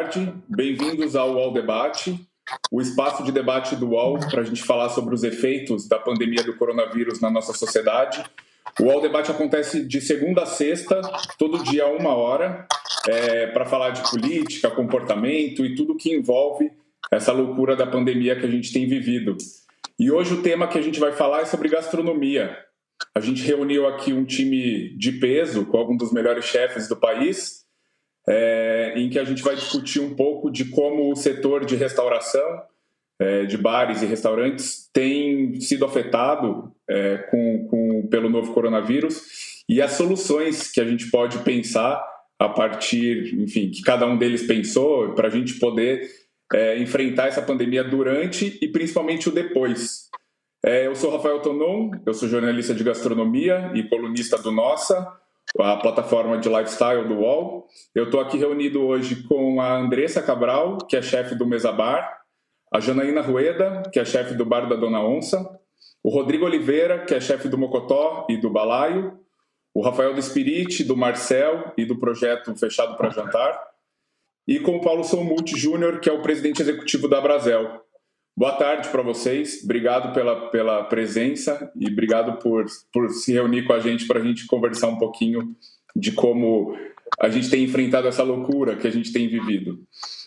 tarde. Bem-vindos ao UOL Debate, o espaço de debate do UOL para a gente falar sobre os efeitos da pandemia do coronavírus na nossa sociedade. O UOL Debate acontece de segunda a sexta, todo dia uma hora, é, para falar de política, comportamento e tudo que envolve essa loucura da pandemia que a gente tem vivido. E hoje o tema que a gente vai falar é sobre gastronomia. A gente reuniu aqui um time de peso com alguns dos melhores chefes do país, é, em que a gente vai discutir um pouco de como o setor de restauração, é, de bares e restaurantes, tem sido afetado é, com, com, pelo novo coronavírus e as soluções que a gente pode pensar a partir, enfim, que cada um deles pensou para a gente poder é, enfrentar essa pandemia durante e principalmente o depois. É, eu sou Rafael Tonon, eu sou jornalista de gastronomia e colunista do Nossa, a plataforma de lifestyle do UOL. Eu estou aqui reunido hoje com a Andressa Cabral, que é chefe do Mesa Bar, a Janaína Rueda, que é chefe do Bar da Dona Onça, o Rodrigo Oliveira, que é chefe do Mocotó e do Balaio, o Rafael do Spirit, do Marcel e do projeto Fechado para Jantar, e com o Paulo Somuti Júnior, que é o presidente executivo da Brasel. Boa tarde para vocês, obrigado pela, pela presença e obrigado por, por se reunir com a gente para a gente conversar um pouquinho de como a gente tem enfrentado essa loucura que a gente tem vivido.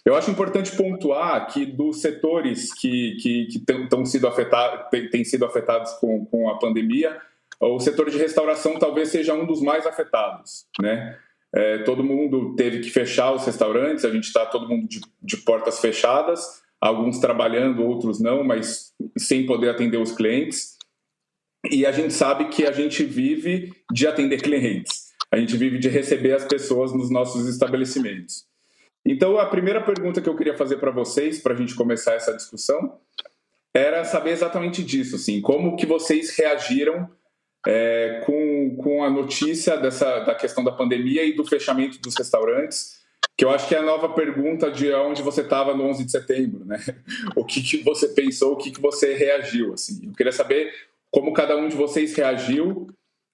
Eu acho importante pontuar que dos setores que, que, que têm sido afetados, têm sido afetados com, com a pandemia, o setor de restauração talvez seja um dos mais afetados, né? É, todo mundo teve que fechar os restaurantes, a gente está todo mundo de, de, portas fechadas, alguns trabalhando, outros não, mas sem poder atender os clientes. E a gente sabe que a gente vive de atender clientes, a gente vive de receber as pessoas nos nossos estabelecimentos. Então, a primeira pergunta que eu queria fazer para vocês, para a gente começar essa discussão, era saber exatamente disso, assim, como que vocês reagiram é, com, com a notícia dessa, da questão da pandemia e do fechamento dos restaurantes, que eu acho que é a nova pergunta de onde você estava no 11 de setembro, né? O que, que você pensou, o que, que você reagiu, assim. Eu queria saber como cada um de vocês reagiu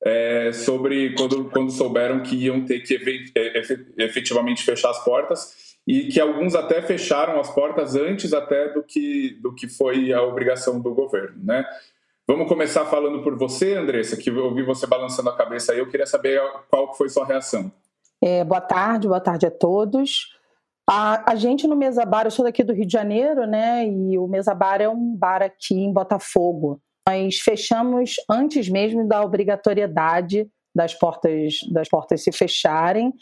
é, sobre quando, quando souberam que iam ter que é, efetivamente fechar as portas e que alguns até fecharam as portas antes até do que, do que foi a obrigação do governo, né? Vamos começar falando por você, Andressa, que eu ouvi você balançando a cabeça aí. Eu queria saber qual foi sua reação. É, boa tarde, boa tarde a todos. A, a, gente no Mesa Bar, eu sou daqui do Rio de Janeiro, né? E o Mesa Bar é um bar aqui em Botafogo. Nós fechamos antes mesmo da obrigatoriedade das portas, das portas se fecharem,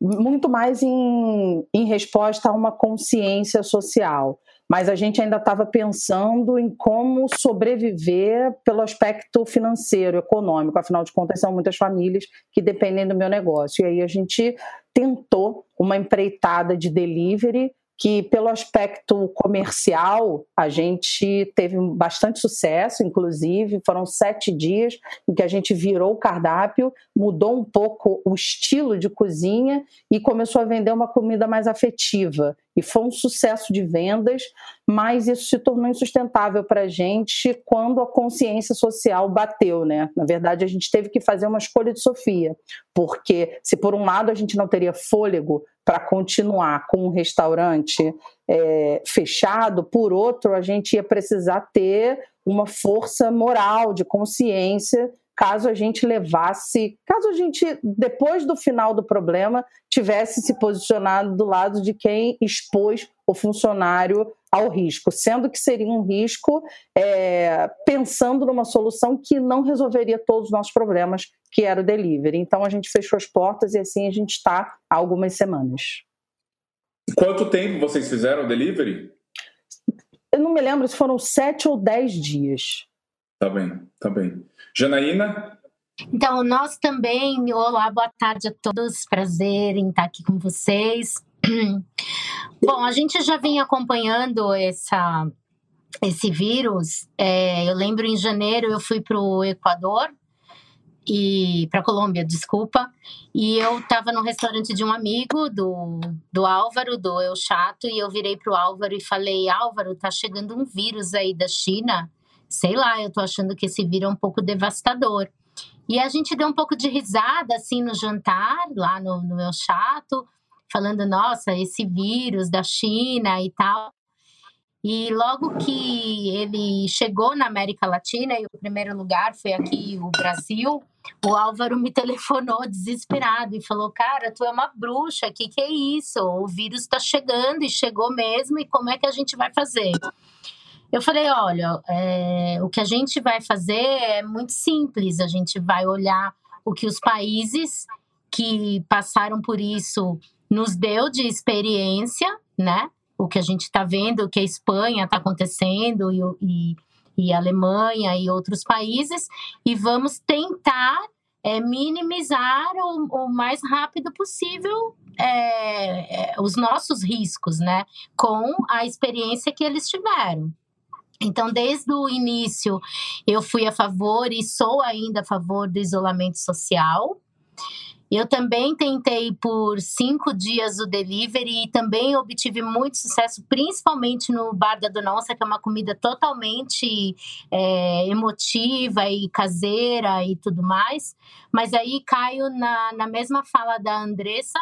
muito mais em, em resposta a uma consciência social mas a gente ainda estava pensando em como sobreviver pelo aspecto financeiro, econômico. Afinal de contas, são muitas famílias que dependem do meu negócio. E aí a gente tentou uma empreitada de delivery que pelo aspecto comercial a gente teve bastante sucesso, inclusive foram sete dias em que a gente virou o cardápio, mudou um pouco o estilo de cozinha e começou a vender uma comida mais afetiva. E foi um sucesso de vendas, mas isso se tornou insustentável para a gente quando a consciência social bateu, né? Na verdade, a gente teve que fazer uma escolha de Sofia, porque se por um lado a gente não teria fôlego para continuar com um restaurante é, fechado, por outro, a gente ia precisar ter uma força moral, de consciência, caso a gente levasse, caso a gente, depois do final do problema, tivesse se posicionado do lado de quem expôs o funcionário ao risco, sendo que seria um risco é, pensando numa solução que não resolveria todos os nossos problemas, que era o delivery. Então a gente fechou as portas e assim a gente está há algumas semanas. Quanto tempo vocês fizeram o delivery? Eu não me lembro se foram sete ou dez dias. Tá bem, tá bem. Janaína? Então, nós também, olá, boa tarde a todos, prazer em estar aqui com vocês. Bom, a gente já vem acompanhando essa, esse vírus. É, eu lembro em janeiro eu fui para o Equador e para Colômbia, desculpa. E eu estava no restaurante de um amigo do, do Álvaro, do Eu Chato, e eu virei para o Álvaro e falei: Álvaro, tá chegando um vírus aí da China. Sei lá, eu tô achando que esse vírus é um pouco devastador. E a gente deu um pouco de risada assim no jantar, lá no, no Eu Chato falando, nossa, esse vírus da China e tal. E logo que ele chegou na América Latina, e o primeiro lugar foi aqui, o Brasil, o Álvaro me telefonou desesperado e falou: Cara, tu é uma bruxa, o que, que é isso? O vírus está chegando e chegou mesmo, e como é que a gente vai fazer? Eu falei: Olha, é, o que a gente vai fazer é muito simples, a gente vai olhar o que os países que passaram por isso nos deu de experiência, né? O que a gente está vendo, o que a Espanha está acontecendo e, e, e, a Alemanha e outros países, e vamos tentar é, minimizar o, o, mais rápido possível é, é, os nossos riscos, né? Com a experiência que eles tiveram. Então, desde o início, eu fui a favor e sou ainda a favor do isolamento social. Eu também tentei por cinco dias o delivery e também obtive muito sucesso, principalmente no Bar da Dona que é uma comida totalmente é, emotiva e caseira e tudo mais. Mas aí caio na, na mesma fala da Andressa,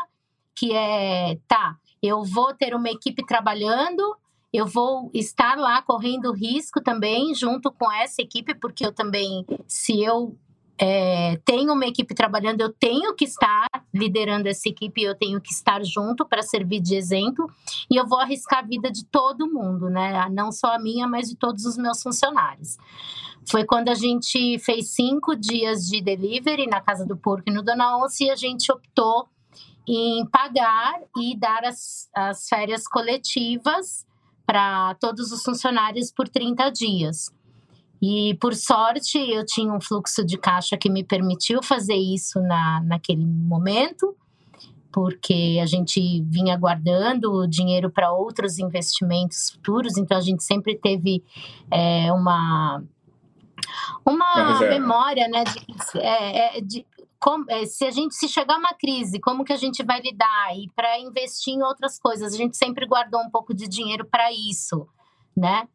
que é, tá, eu vou ter uma equipe trabalhando, eu vou estar lá correndo risco também junto com essa equipe, porque eu também, se eu é, tenho uma equipe trabalhando, eu tenho que estar liderando essa equipe, eu tenho que estar junto para servir de exemplo e eu vou arriscar a vida de todo mundo, né? Não só a minha, mas de todos os meus funcionários. Foi quando a gente fez cinco dias de delivery na Casa do Porco e no Dona Onça e a gente optou em pagar e dar as, as férias coletivas para todos os funcionários por 30 dias. E por sorte eu tinha um fluxo de caixa que me permitiu fazer isso na, naquele momento, porque a gente vinha guardando dinheiro para outros investimentos futuros, então a gente sempre teve é, uma uma memória, né, de, é, é, de como, é, se a gente se chegar uma crise, como que a gente vai lidar e para investir em outras coisas, a gente sempre guardou um pouco de dinheiro para isso, né?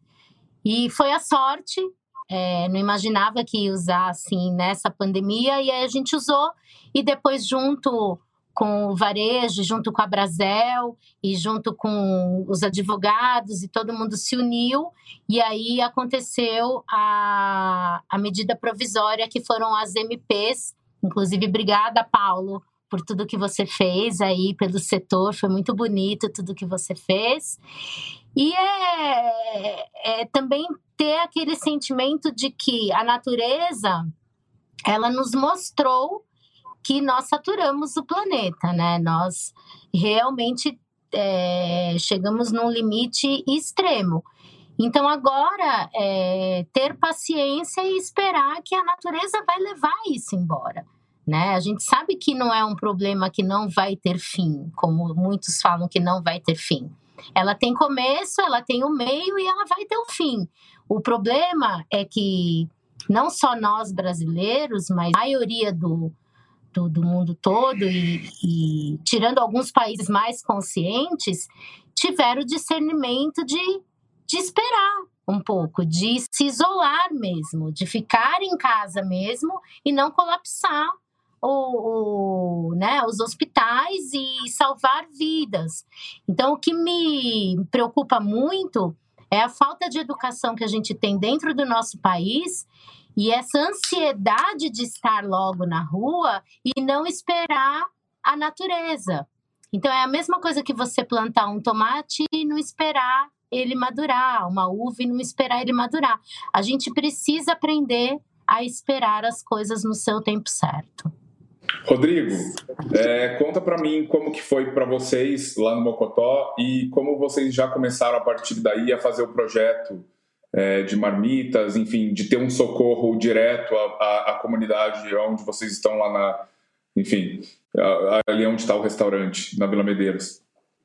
E foi a sorte é, não imaginava que ia usar assim nessa pandemia, e aí a gente usou, e depois, junto com o varejo, junto com a Brasel e junto com os advogados, e todo mundo se uniu, e aí aconteceu a, a medida provisória, que foram as MPs. Inclusive, obrigada, Paulo, por tudo que você fez aí pelo setor, foi muito bonito tudo que você fez. E é, é também ter aquele sentimento de que a natureza ela nos mostrou que nós saturamos o planeta, né? Nós realmente é, chegamos num limite extremo. Então, agora, é, ter paciência e esperar que a natureza vai levar isso embora. Né? A gente sabe que não é um problema que não vai ter fim, como muitos falam que não vai ter fim. Ela tem começo, ela tem o meio e ela vai ter o fim. O problema é que não só nós brasileiros, mas a maioria do, do, do mundo todo, e, e, tirando alguns países mais conscientes, tiveram o discernimento de, de esperar um pouco, de se isolar mesmo, de ficar em casa mesmo e não colapsar o, o, né, os hospitais e salvar vidas. Então, o que me preocupa muito é a falta de educação que a gente tem dentro do nosso país e essa ansiedade de estar logo na rua e não esperar a natureza. Então, é a mesma coisa que você plantar um tomate e não esperar ele madurar, uma uva e não esperar ele madurar. A gente precisa aprender a esperar as coisas no seu tempo certo. Rodrigo, é, conta para mim como que foi para vocês lá no Mocotó e como vocês já começaram a partir daí a fazer o projeto é, de marmitas, enfim, de ter um socorro direto à, à, comunidade onde vocês estão lá na, enfim, ali onde está o restaurante, na Vila Medeiros.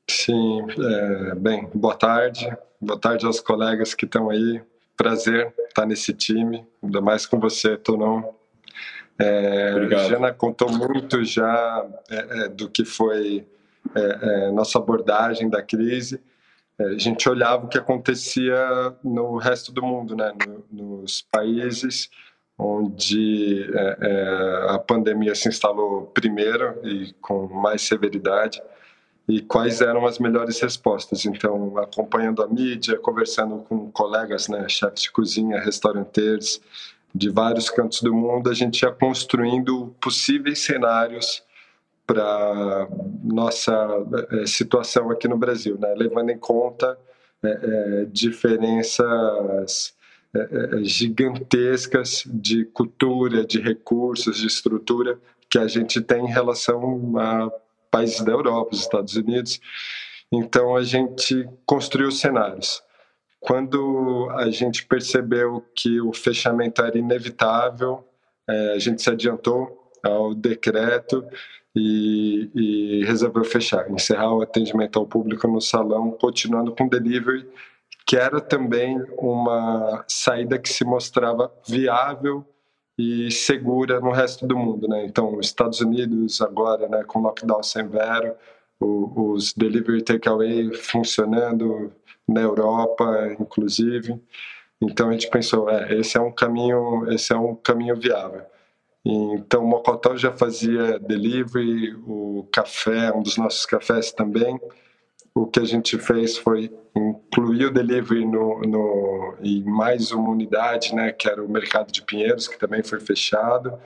Sim, é, bem, boa tarde, boa tarde aos colegas que estão aí, prazer estar nesse time, ainda mais com você, Tonão, é, Jana contou muito já é, é, do que foi é, é nossa abordagem da crise. É, a gente olhava o que acontecia no resto do mundo, né? No, nos países onde a pandemia se instalou primeiro e com mais severidade. e quais eram as melhores respostas. Então, acompanhando a mídia, conversando com colegas, né, chefes de cozinha, restaurantes de vários cantos do mundo, a gente ia construindo possíveis cenários para nossa é, situação aqui no Brasil, né, levando em conta é, diferenças gigantescas de cultura, de recursos, de estrutura que a gente tem em relação a países da Europa, os Estados Unidos. Então a gente construiu cenários. Quando a gente percebeu que o fechamento era inevitável, é, a gente se adiantou ao decreto e, e, resolveu fechar, encerrar o atendimento ao público no salão, continuando com delivery, que era também uma saída que se mostrava viável e segura no resto do mundo, né? Então, os Estados Unidos agora, né, com lockdown severo, o, os delivery takeaway funcionando na Europa, inclusive. Então a gente pensou, é, esse é um caminho, esse é um caminho viável. Então, o Mocotó já fazia delivery, o café, um dos nossos cafés também. O que a gente fez foi incluir o delivery no, no, em mais uma unidade, né, que era o Mercado de Pinheiros, que também foi fechado.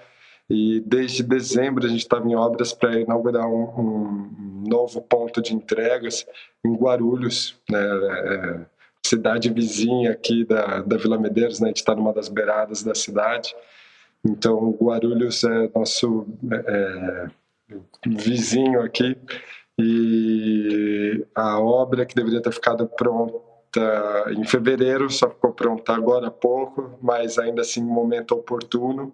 E desde dezembro a gente estava em obras para inaugurar um, um, novo ponto de entregas em Guarulhos, né, é, cidade vizinha aqui da, da Vila Medeiros, né, a gente está numa das beiradas da cidade. Então, Guarulhos é nosso é, é vizinho aqui. E a obra que deveria ter ficado pronta em fevereiro só ficou pronta agora há pouco, mas ainda assim em momento oportuno,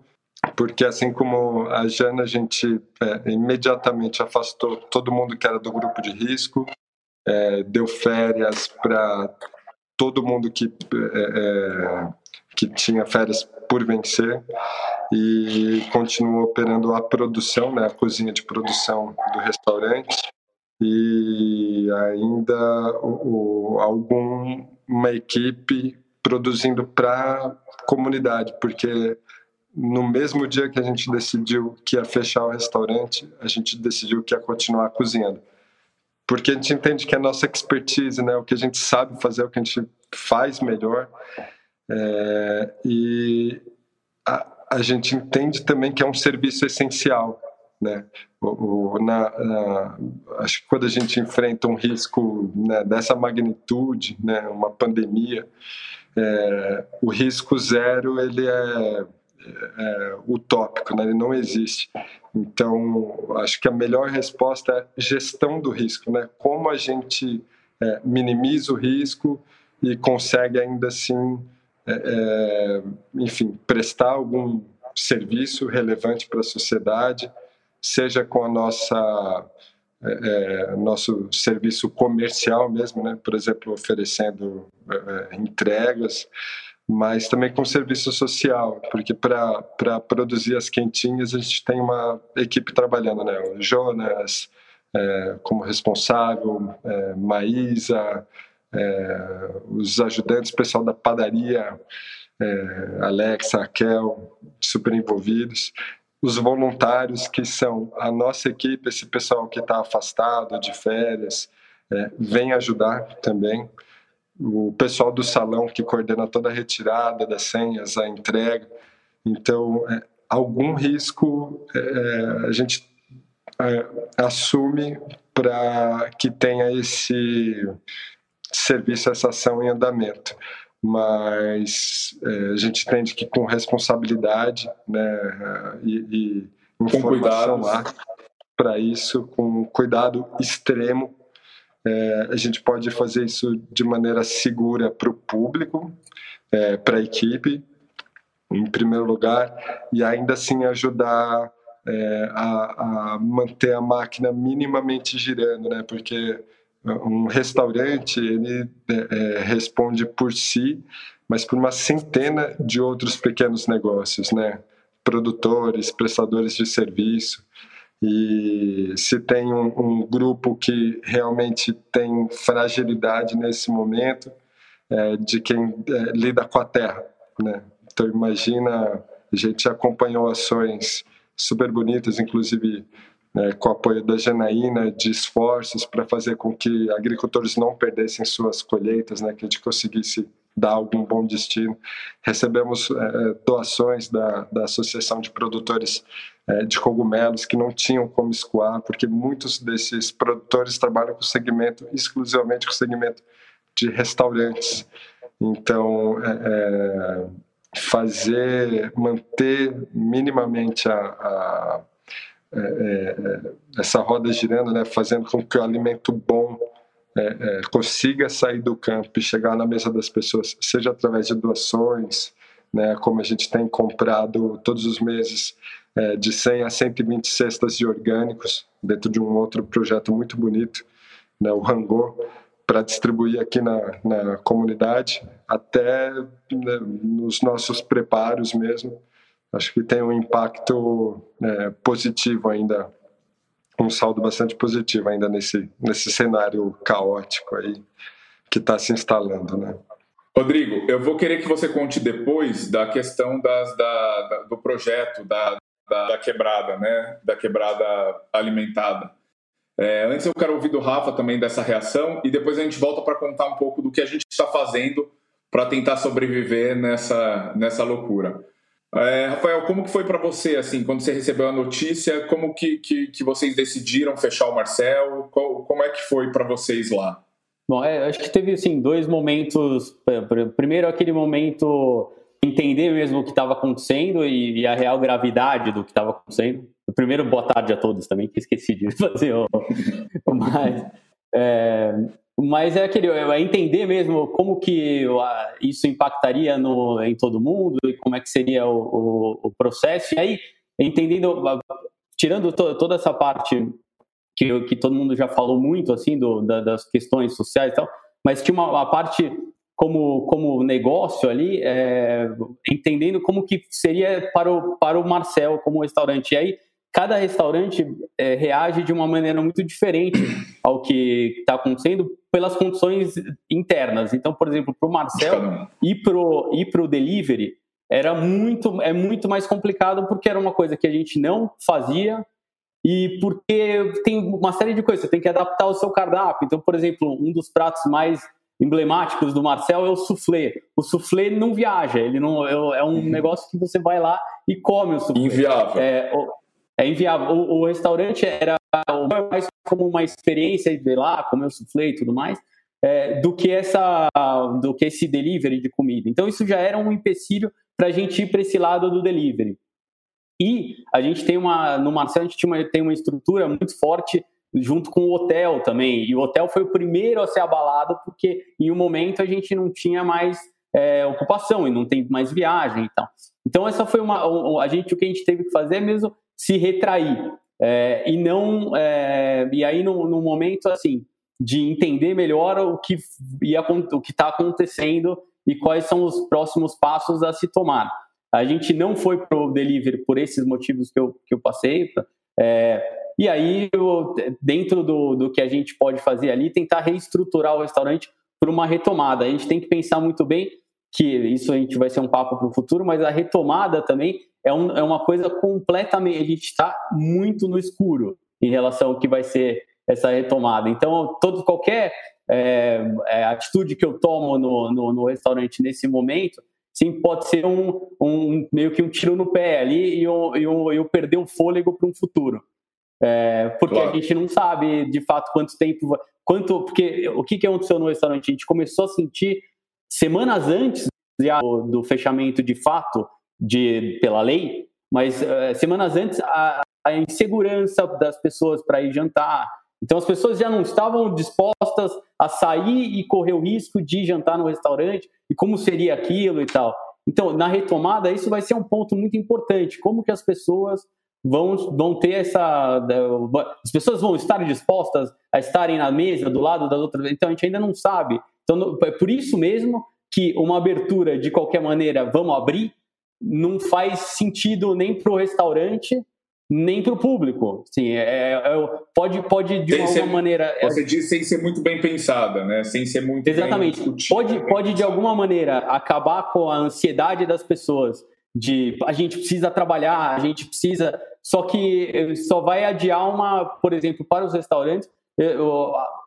porque assim como a Jana, a gente é, imediatamente afastou todo mundo que era do grupo de risco, é, deu férias para todo mundo que, é, é, que tinha férias por vencer e continuou operando a produção, né, a cozinha de produção do restaurante. E ainda o, o, alguma equipe produzindo para a comunidade, porque no mesmo dia que a gente decidiu que ia fechar o restaurante, a gente decidiu que ia continuar cozinhando. Porque a gente entende que a nossa expertise, né, o que a gente sabe fazer, o que a gente faz melhor, é, e a, a gente entende também que é um serviço essencial né? O, o, na, na, acho que quando a gente enfrenta um risco né, dessa magnitude, né, uma pandemia, é, o risco zero ele é, é, utópico, né? ele não existe. Então, acho que a melhor resposta é gestão do risco, né? Como a gente é, minimiza o risco e consegue ainda assim, é, é, enfim, prestar algum serviço relevante para a sociedade seja com a nossa é, é, nosso serviço comercial mesmo, né? por exemplo, oferecendo é, entregas, mas também com serviço social, porque para produzir as quentinhas a gente tem uma equipe trabalhando, né? O Jonas é, como responsável, é, Maísa, é, os ajudantes, pessoal da padaria, Alexa, Raquel, super envolvidos os voluntários que são a nossa equipe, esse pessoal que está afastado de férias, é, vem ajudar também. O pessoal do salão que coordena toda a retirada das senhas, a entrega. Então, é, algum risco é, é a gente é, assume para que tenha esse serviço, essa ação em andamento mas é, a gente entende que com responsabilidade né, e, e informação lá para isso, com cuidado extremo, é, a gente pode fazer isso de maneira segura para o público, é, para a equipe, em primeiro lugar, e ainda assim ajudar é, a, a manter a máquina minimamente girando, né? Porque um restaurante ele é, é, responde por si, mas por uma centena de outros pequenos negócios, né? Produtores, prestadores de serviço. E se tem um, um grupo que realmente tem fragilidade nesse momento, é, de quem é, lida com a terra, né? Então imagina, a gente acompanhou ações super bonitas, inclusive né, com o apoio da Janaína, de esforços para fazer com que agricultores não perdessem suas colheitas, né, que a gente conseguisse dar algum bom destino. Recebemos é, doações da, da Associação de Produtores é, de Cogumelos que não tinham como escoar, porque muitos desses produtores trabalham com segmento, exclusivamente com segmento de restaurantes. Então, é fazer, manter minimamente a, a é, é, essa roda girando, né, fazendo com que o alimento bom é, é, consiga sair do campo e chegar na mesa das pessoas, seja através de doações, né, como a gente tem comprado todos os meses, é, de 100 a 120 cestas de orgânicos, dentro de um outro projeto muito bonito, né, o Rangô, para distribuir aqui na, na comunidade, até né, nos nossos preparos mesmo. Acho que tem um impacto é, positivo ainda um saldo bastante positivo ainda nesse, nesse cenário caótico aí que está se instalando, né? Rodrigo, eu vou querer que você conte depois da questão das, da, da, do projeto da, da, quebrada, né? Da quebrada alimentada. É, antes eu quero ouvir do Rafa também dessa reação e depois a gente volta para contar um pouco do que a gente está fazendo para tentar sobreviver nessa, nessa loucura. É, Rafael, como que foi para você, assim, quando você recebeu a notícia, como que, que, que vocês decidiram fechar o Marcel? Qual, como é que foi para vocês lá? Bom, é, acho que teve, assim, dois momentos. Primeiro, aquele momento entender mesmo o que estava acontecendo e, e, a real gravidade do que estava acontecendo. Primeiro, boa tarde a todos também, que esqueci de fazer o... Mas, é, mas é aquele, é entender mesmo como que isso impactaria no, em todo mundo e como é que seria o, o, o processo. E aí, entendendo, tirando to, toda essa parte que, que todo mundo já falou muito, assim, do, da, das questões sociais e tal, mas tinha uma, parte como, como negócio ali, é, entendendo como que seria para o, para o Marcel como restaurante. E aí, cada restaurante é, reage de uma maneira muito diferente ao que está acontecendo pelas condições internas. Então, por exemplo, para o Marcel e para o delivery era muito, é muito mais complicado porque era uma coisa que a gente não fazia e porque tem uma série de coisas, você tem que adaptar o seu cardápio. Então, por exemplo, um dos pratos mais emblemáticos do Marcel é o soufflé. O soufflé não viaja, ele não é, é um uhum. negócio que você vai lá e come o soufflé. Inviável. É, é inviável. O, o, restaurante era mais como uma experiência de lá, comer o soufflé e tudo mais, é, do que essa, do que esse delivery de comida. Então isso já era um empecilho para a gente ir para esse lado do delivery. E a gente tem uma, no Marcelo a gente uma, tem uma estrutura muito forte junto com o hotel também. E o hotel foi o primeiro a ser abalado porque em um momento a gente não tinha mais é, ocupação e não tem mais viagem e tal. Então essa foi uma, a gente o que a gente teve que fazer é mesmo se retrair. É, e não é, e aí no, no, momento assim de entender melhor o que ia, o que está acontecendo e quais são os próximos passos a se tomar. A gente não foi para o delivery por esses motivos que eu, que eu passei. É, e aí, eu, dentro do, do que a gente pode fazer ali, tentar reestruturar o restaurante para uma retomada. A gente tem que pensar muito bem que isso a gente vai ser um papo para o futuro, mas a retomada também é, um, é uma coisa completamente. A gente está muito no escuro em relação ao que vai ser essa retomada. Então, todo, qualquer é, é, atitude que eu tomo no, no, no, restaurante nesse momento, sim, pode ser um, um, meio que um tiro no pé ali e eu, eu, eu perder o fôlego para um futuro. É, porque claro. a gente não sabe de fato quanto tempo. Quanto, porque o que, que aconteceu no restaurante? A gente começou a sentir semanas antes do, do fechamento de fato de, pela lei, mas uh, semanas antes a, a insegurança das pessoas para ir jantar. Então as pessoas já não estavam dispostas a sair e correr o risco de jantar no restaurante e como seria aquilo e tal. Então na retomada isso vai ser um ponto muito importante. Como que as pessoas vão, vão ter essa. As pessoas vão estar dispostas a estarem na mesa do lado das outras. Então a gente ainda não sabe. Então é por isso mesmo que uma abertura de qualquer maneira, vamos abrir, não faz sentido nem para o restaurante, nem para o público. Sim, é, é, pode, pode de sem alguma ser, maneira. É você diz sem ser muito bem pensada, né? Sem ser muito Exatamente. pode, pode de alguma maneira acabar com a ansiedade das pessoas de a gente precisa trabalhar, a gente precisa só que só vai adiar uma, por exemplo, para os restaurantes,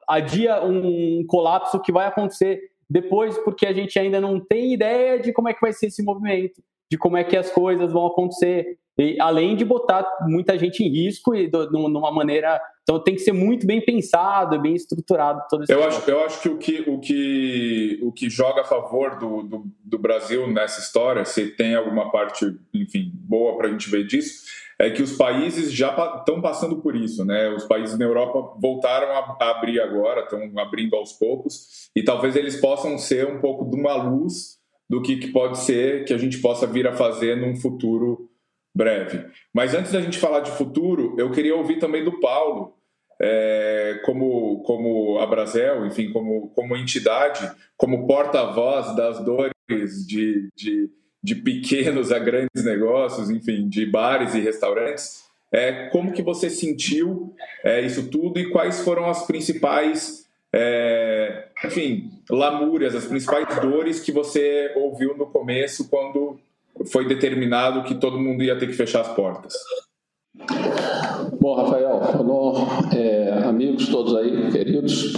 adia um colapso que vai acontecer depois, porque a gente ainda não tem ideia de como é que vai ser esse movimento, de como é que as coisas vão acontecer. E, além de botar muita gente em risco e do, numa maneira. Então tem que ser muito bem pensado, bem estruturado todo esse eu acho, eu acho que o que, o que o que joga a favor do, do, do Brasil nessa história, se tem alguma parte, enfim, boa para a gente ver disso, é que os países já estão passando por isso, né? Os países na Europa voltaram a abrir agora, estão abrindo aos poucos, e talvez eles possam ser um pouco de uma luz do que, que pode ser que a gente possa vir a fazer num futuro breve. Mas antes da gente falar de futuro, eu queria ouvir também do Paulo, é, como, como a Brasel, enfim, como, como entidade, como porta-voz das dores de, de, de, pequenos a grandes negócios, enfim, de bares e restaurantes. É, como que você sentiu é, isso tudo e quais foram as principais, é, enfim, lamúrias, as principais dores que você ouviu no começo quando foi determinado que todo mundo ia ter que fechar as portas? Bom, Rafael, olá, é, amigos todos aí, queridos.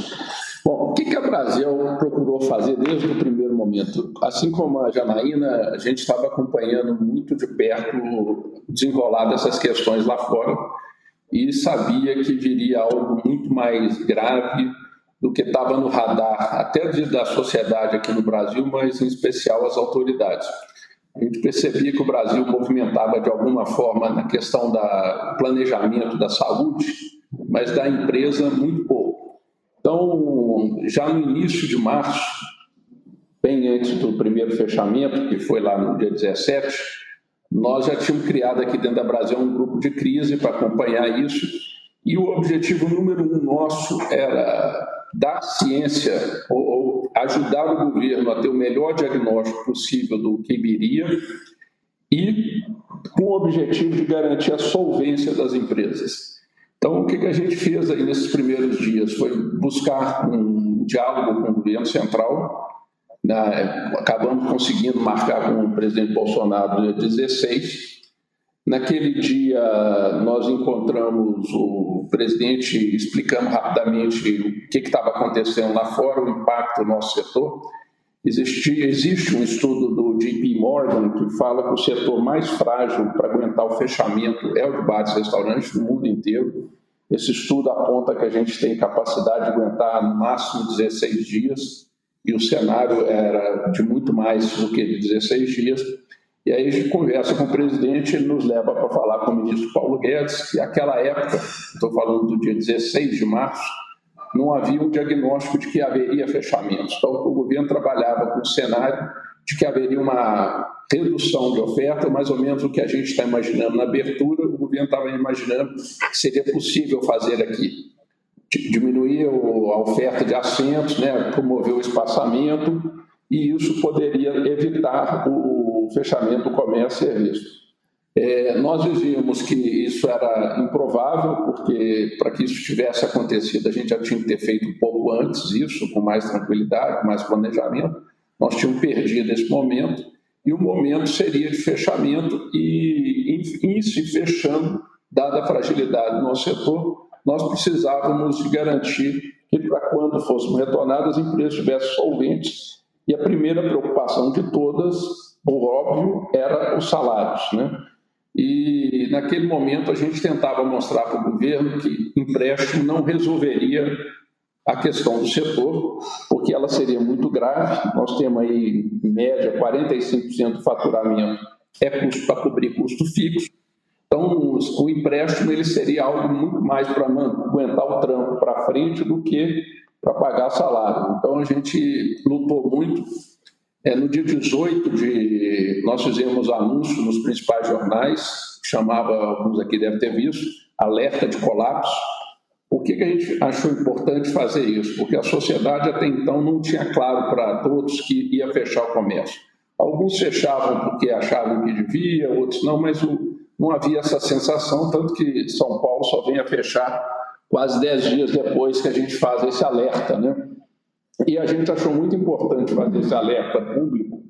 Bom, o que, que a Brasil procurou fazer desde o primeiro momento? Assim como a Janaína, a gente estava acompanhando muito de perto o desenrolar dessas questões lá fora e sabia que viria algo muito mais grave do que estava no radar, até da sociedade aqui no Brasil, mas em especial as autoridades a gente percebia que o Brasil movimentava de alguma forma na questão do planejamento da saúde, mas da empresa muito pouco. Então, já no início de março, bem antes do primeiro fechamento, que foi lá no dia 17, nós já tínhamos criado aqui dentro da Brasil um grupo de crise para acompanhar isso, e o objetivo número um nosso era dar ciência ou, ou, ajudar o governo a ter o melhor diagnóstico possível do que viria e com o objetivo de garantir a solvência das empresas. Então, o que, que a gente fez aí nesses primeiros dias foi buscar um diálogo com o governo central. Né? Acabamos conseguindo marcar com o presidente Bolsonaro dia 16 Naquele dia, nós encontramos o presidente explicando rapidamente o que estava acontecendo lá fora, o impacto do nosso setor. Existe, existe um estudo do JP Morgan que fala que o setor mais frágil para aguentar o fechamento é o de bares e restaurantes no mundo inteiro. Esse estudo aponta que a gente tem capacidade de aguentar no máximo 16 dias, e o cenário era de muito mais do que 16 dias. E aí a gente conversa com o presidente, ele nos leva para falar com o ministro Paulo Guedes, que naquela época, estou falando do dia 16 de março, não havia um diagnóstico de que haveria fechamentos. Então o governo trabalhava com o cenário de que haveria uma redução de oferta, mais ou menos o que a gente está imaginando na abertura, o governo estava imaginando que seria possível fazer aqui. Diminuir a oferta de assentos, né, promover o espaçamento, e isso poderia evitar o fechamento do comércio e serviço. É, nós dizíamos que isso era improvável, porque para que isso tivesse acontecido, a gente já tinha que ter feito um pouco antes isso, com mais tranquilidade, com mais planejamento. Nós tínhamos perdido esse momento, e o momento seria de fechamento, e em, em se fechando, dada a fragilidade do nosso setor, nós precisávamos de garantir que, para quando fôssemos retornados, as empresas estivessem solventes e a primeira preocupação de todas, o óbvio, era os salários. Né? E naquele momento a gente tentava mostrar para o governo que empréstimo não resolveria a questão do setor, porque ela seria muito grave. Nós temos aí, em média, 45% do faturamento é custo para cobrir custo fixo. Então, o empréstimo ele seria algo muito mais para aguentar o trampo para frente do que para pagar salário. Então a gente lutou muito. É, no dia 18 de. Nós fizemos anúncio nos principais jornais, chamava, alguns aqui devem ter visto, alerta de colapso. Por que, que a gente achou importante fazer isso? Porque a sociedade até então não tinha claro para todos que ia fechar o comércio. Alguns fechavam porque achavam que devia, outros não, mas o, não havia essa sensação, tanto que São Paulo só vem a fechar quase dez dias depois que a gente faz esse alerta, né? E a gente achou muito importante fazer esse alerta público,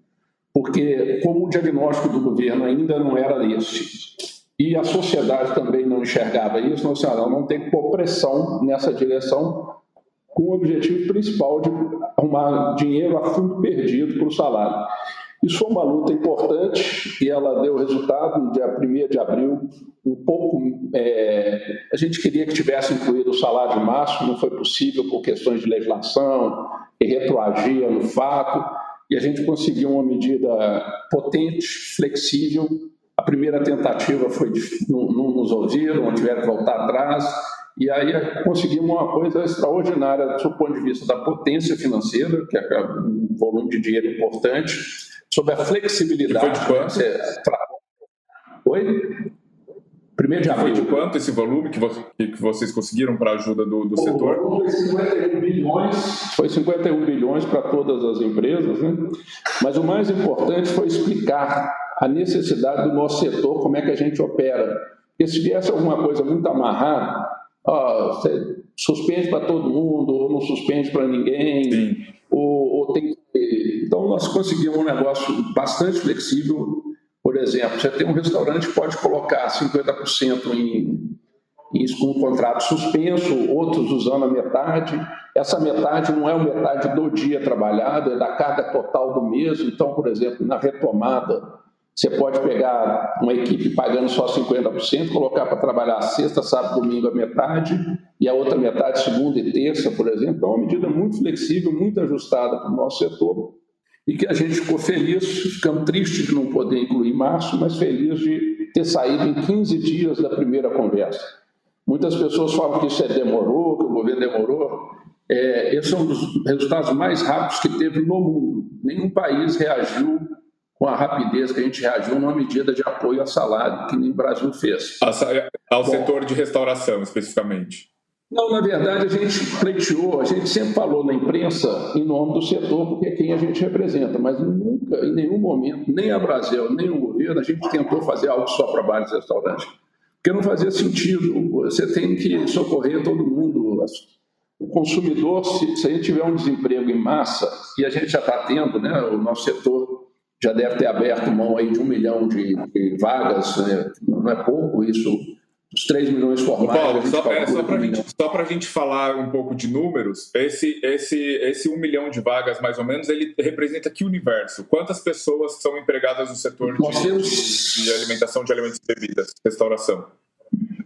porque como o diagnóstico do governo ainda não era esse, e a sociedade também não enxergava isso, não, não tem que pôr pressão nessa direção com o objetivo principal de arrumar dinheiro a fundo perdido para o salário. Isso foi uma luta importante e ela deu resultado no dia 1 de abril. Um pouco, é, a gente queria que tivesse incluído o salário máximo, não foi possível por questões de legislação, que retroagia no fato, e a gente conseguiu uma medida potente, flexível. A primeira tentativa foi, não, não nos ouviram, tiveram que voltar atrás, e aí conseguimos uma coisa extraordinária do ponto de vista da potência financeira, que é um volume de dinheiro importante, sobre a flexibilidade. Foi de quanto? Oi? Primeiro de abril. Foi de quanto esse volume que, você, que vocês conseguiram para a ajuda do, do setor? Foi 51 bilhões. Foi 51 bilhões para todas as empresas, né? Mas o mais importante foi explicar a necessidade do nosso setor, como é que a gente opera. Porque se viesse alguma coisa muito amarrada, ó, você suspende para todo mundo, ou não suspende para ninguém, ou, ou tem que. Então, nós conseguimos um negócio bastante flexível. Por exemplo, você tem um restaurante que pode colocar 50% em, em um contrato suspenso, outros usando a metade. Essa metade não é a metade do dia trabalhado, é da carga total do mês. Então, por exemplo, na retomada você pode pegar uma equipe pagando só 50%, colocar para trabalhar sexta, sábado, domingo a metade e a outra metade segunda e terça, por exemplo. Então, é uma medida muito flexível, muito ajustada para o nosso setor e que a gente ficou feliz, ficamos tristes de não poder incluir março, mas feliz de ter saído em 15 dias da primeira conversa. Muitas pessoas falam que isso é demorou, que o governo demorou. É, esse é um dos resultados mais rápidos que teve no mundo. Nenhum país reagiu com a rapidez que a gente reagiu numa medida de apoio a salário, que nem o Brasil fez. Ao Bom, setor de restauração, especificamente. Não, na verdade, a gente pleiteou, a gente sempre falou na imprensa em nome do setor, porque é quem a gente representa, mas nunca, em nenhum momento, nem a Brasil, nem o governo, a gente tentou fazer algo só para bares e restaurantes. Porque não fazia sentido, você tem que socorrer todo mundo. O consumidor, se, se a gente tiver um desemprego em massa, e a gente já está tendo, né, o nosso setor já deve ter aberto mão aí de um milhão de, de vagas, né? não é pouco isso, os 3 milhões formais. Paulo, só, é, só para gente, a gente falar um pouco de números, esse, esse, esse 1 milhão de vagas, mais ou menos, ele representa que universo? Quantas pessoas são empregadas no setor de, temos... de, de, alimentação de alimentos e bebidas, restauração?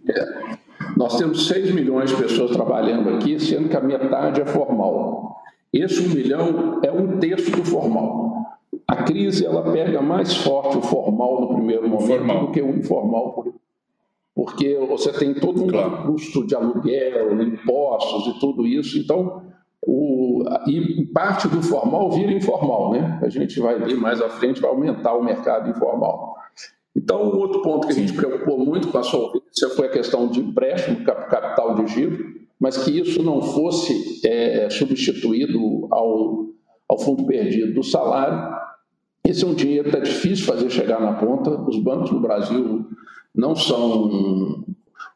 É. Nós temos 6 milhões de pessoas trabalhando aqui, sendo que a metade é formal. Esse 1 milhão é um terço do formal. A crise ela pega mais forte o formal no primeiro momento formal. do que o informal, porque você tem todo um claro. custo de aluguel, impostos e tudo isso. Então, o, e parte do formal vira informal, né? A gente vai ver mais à frente, vai aumentar o mercado informal. Então, um outro ponto que a gente preocupou muito com a solvência foi a questão de empréstimo, capital de giro, mas que isso não fosse é, substituído ao, ao fundo perdido do salário, esse é um dinheiro que está difícil fazer chegar na ponta. Os bancos no Brasil não são.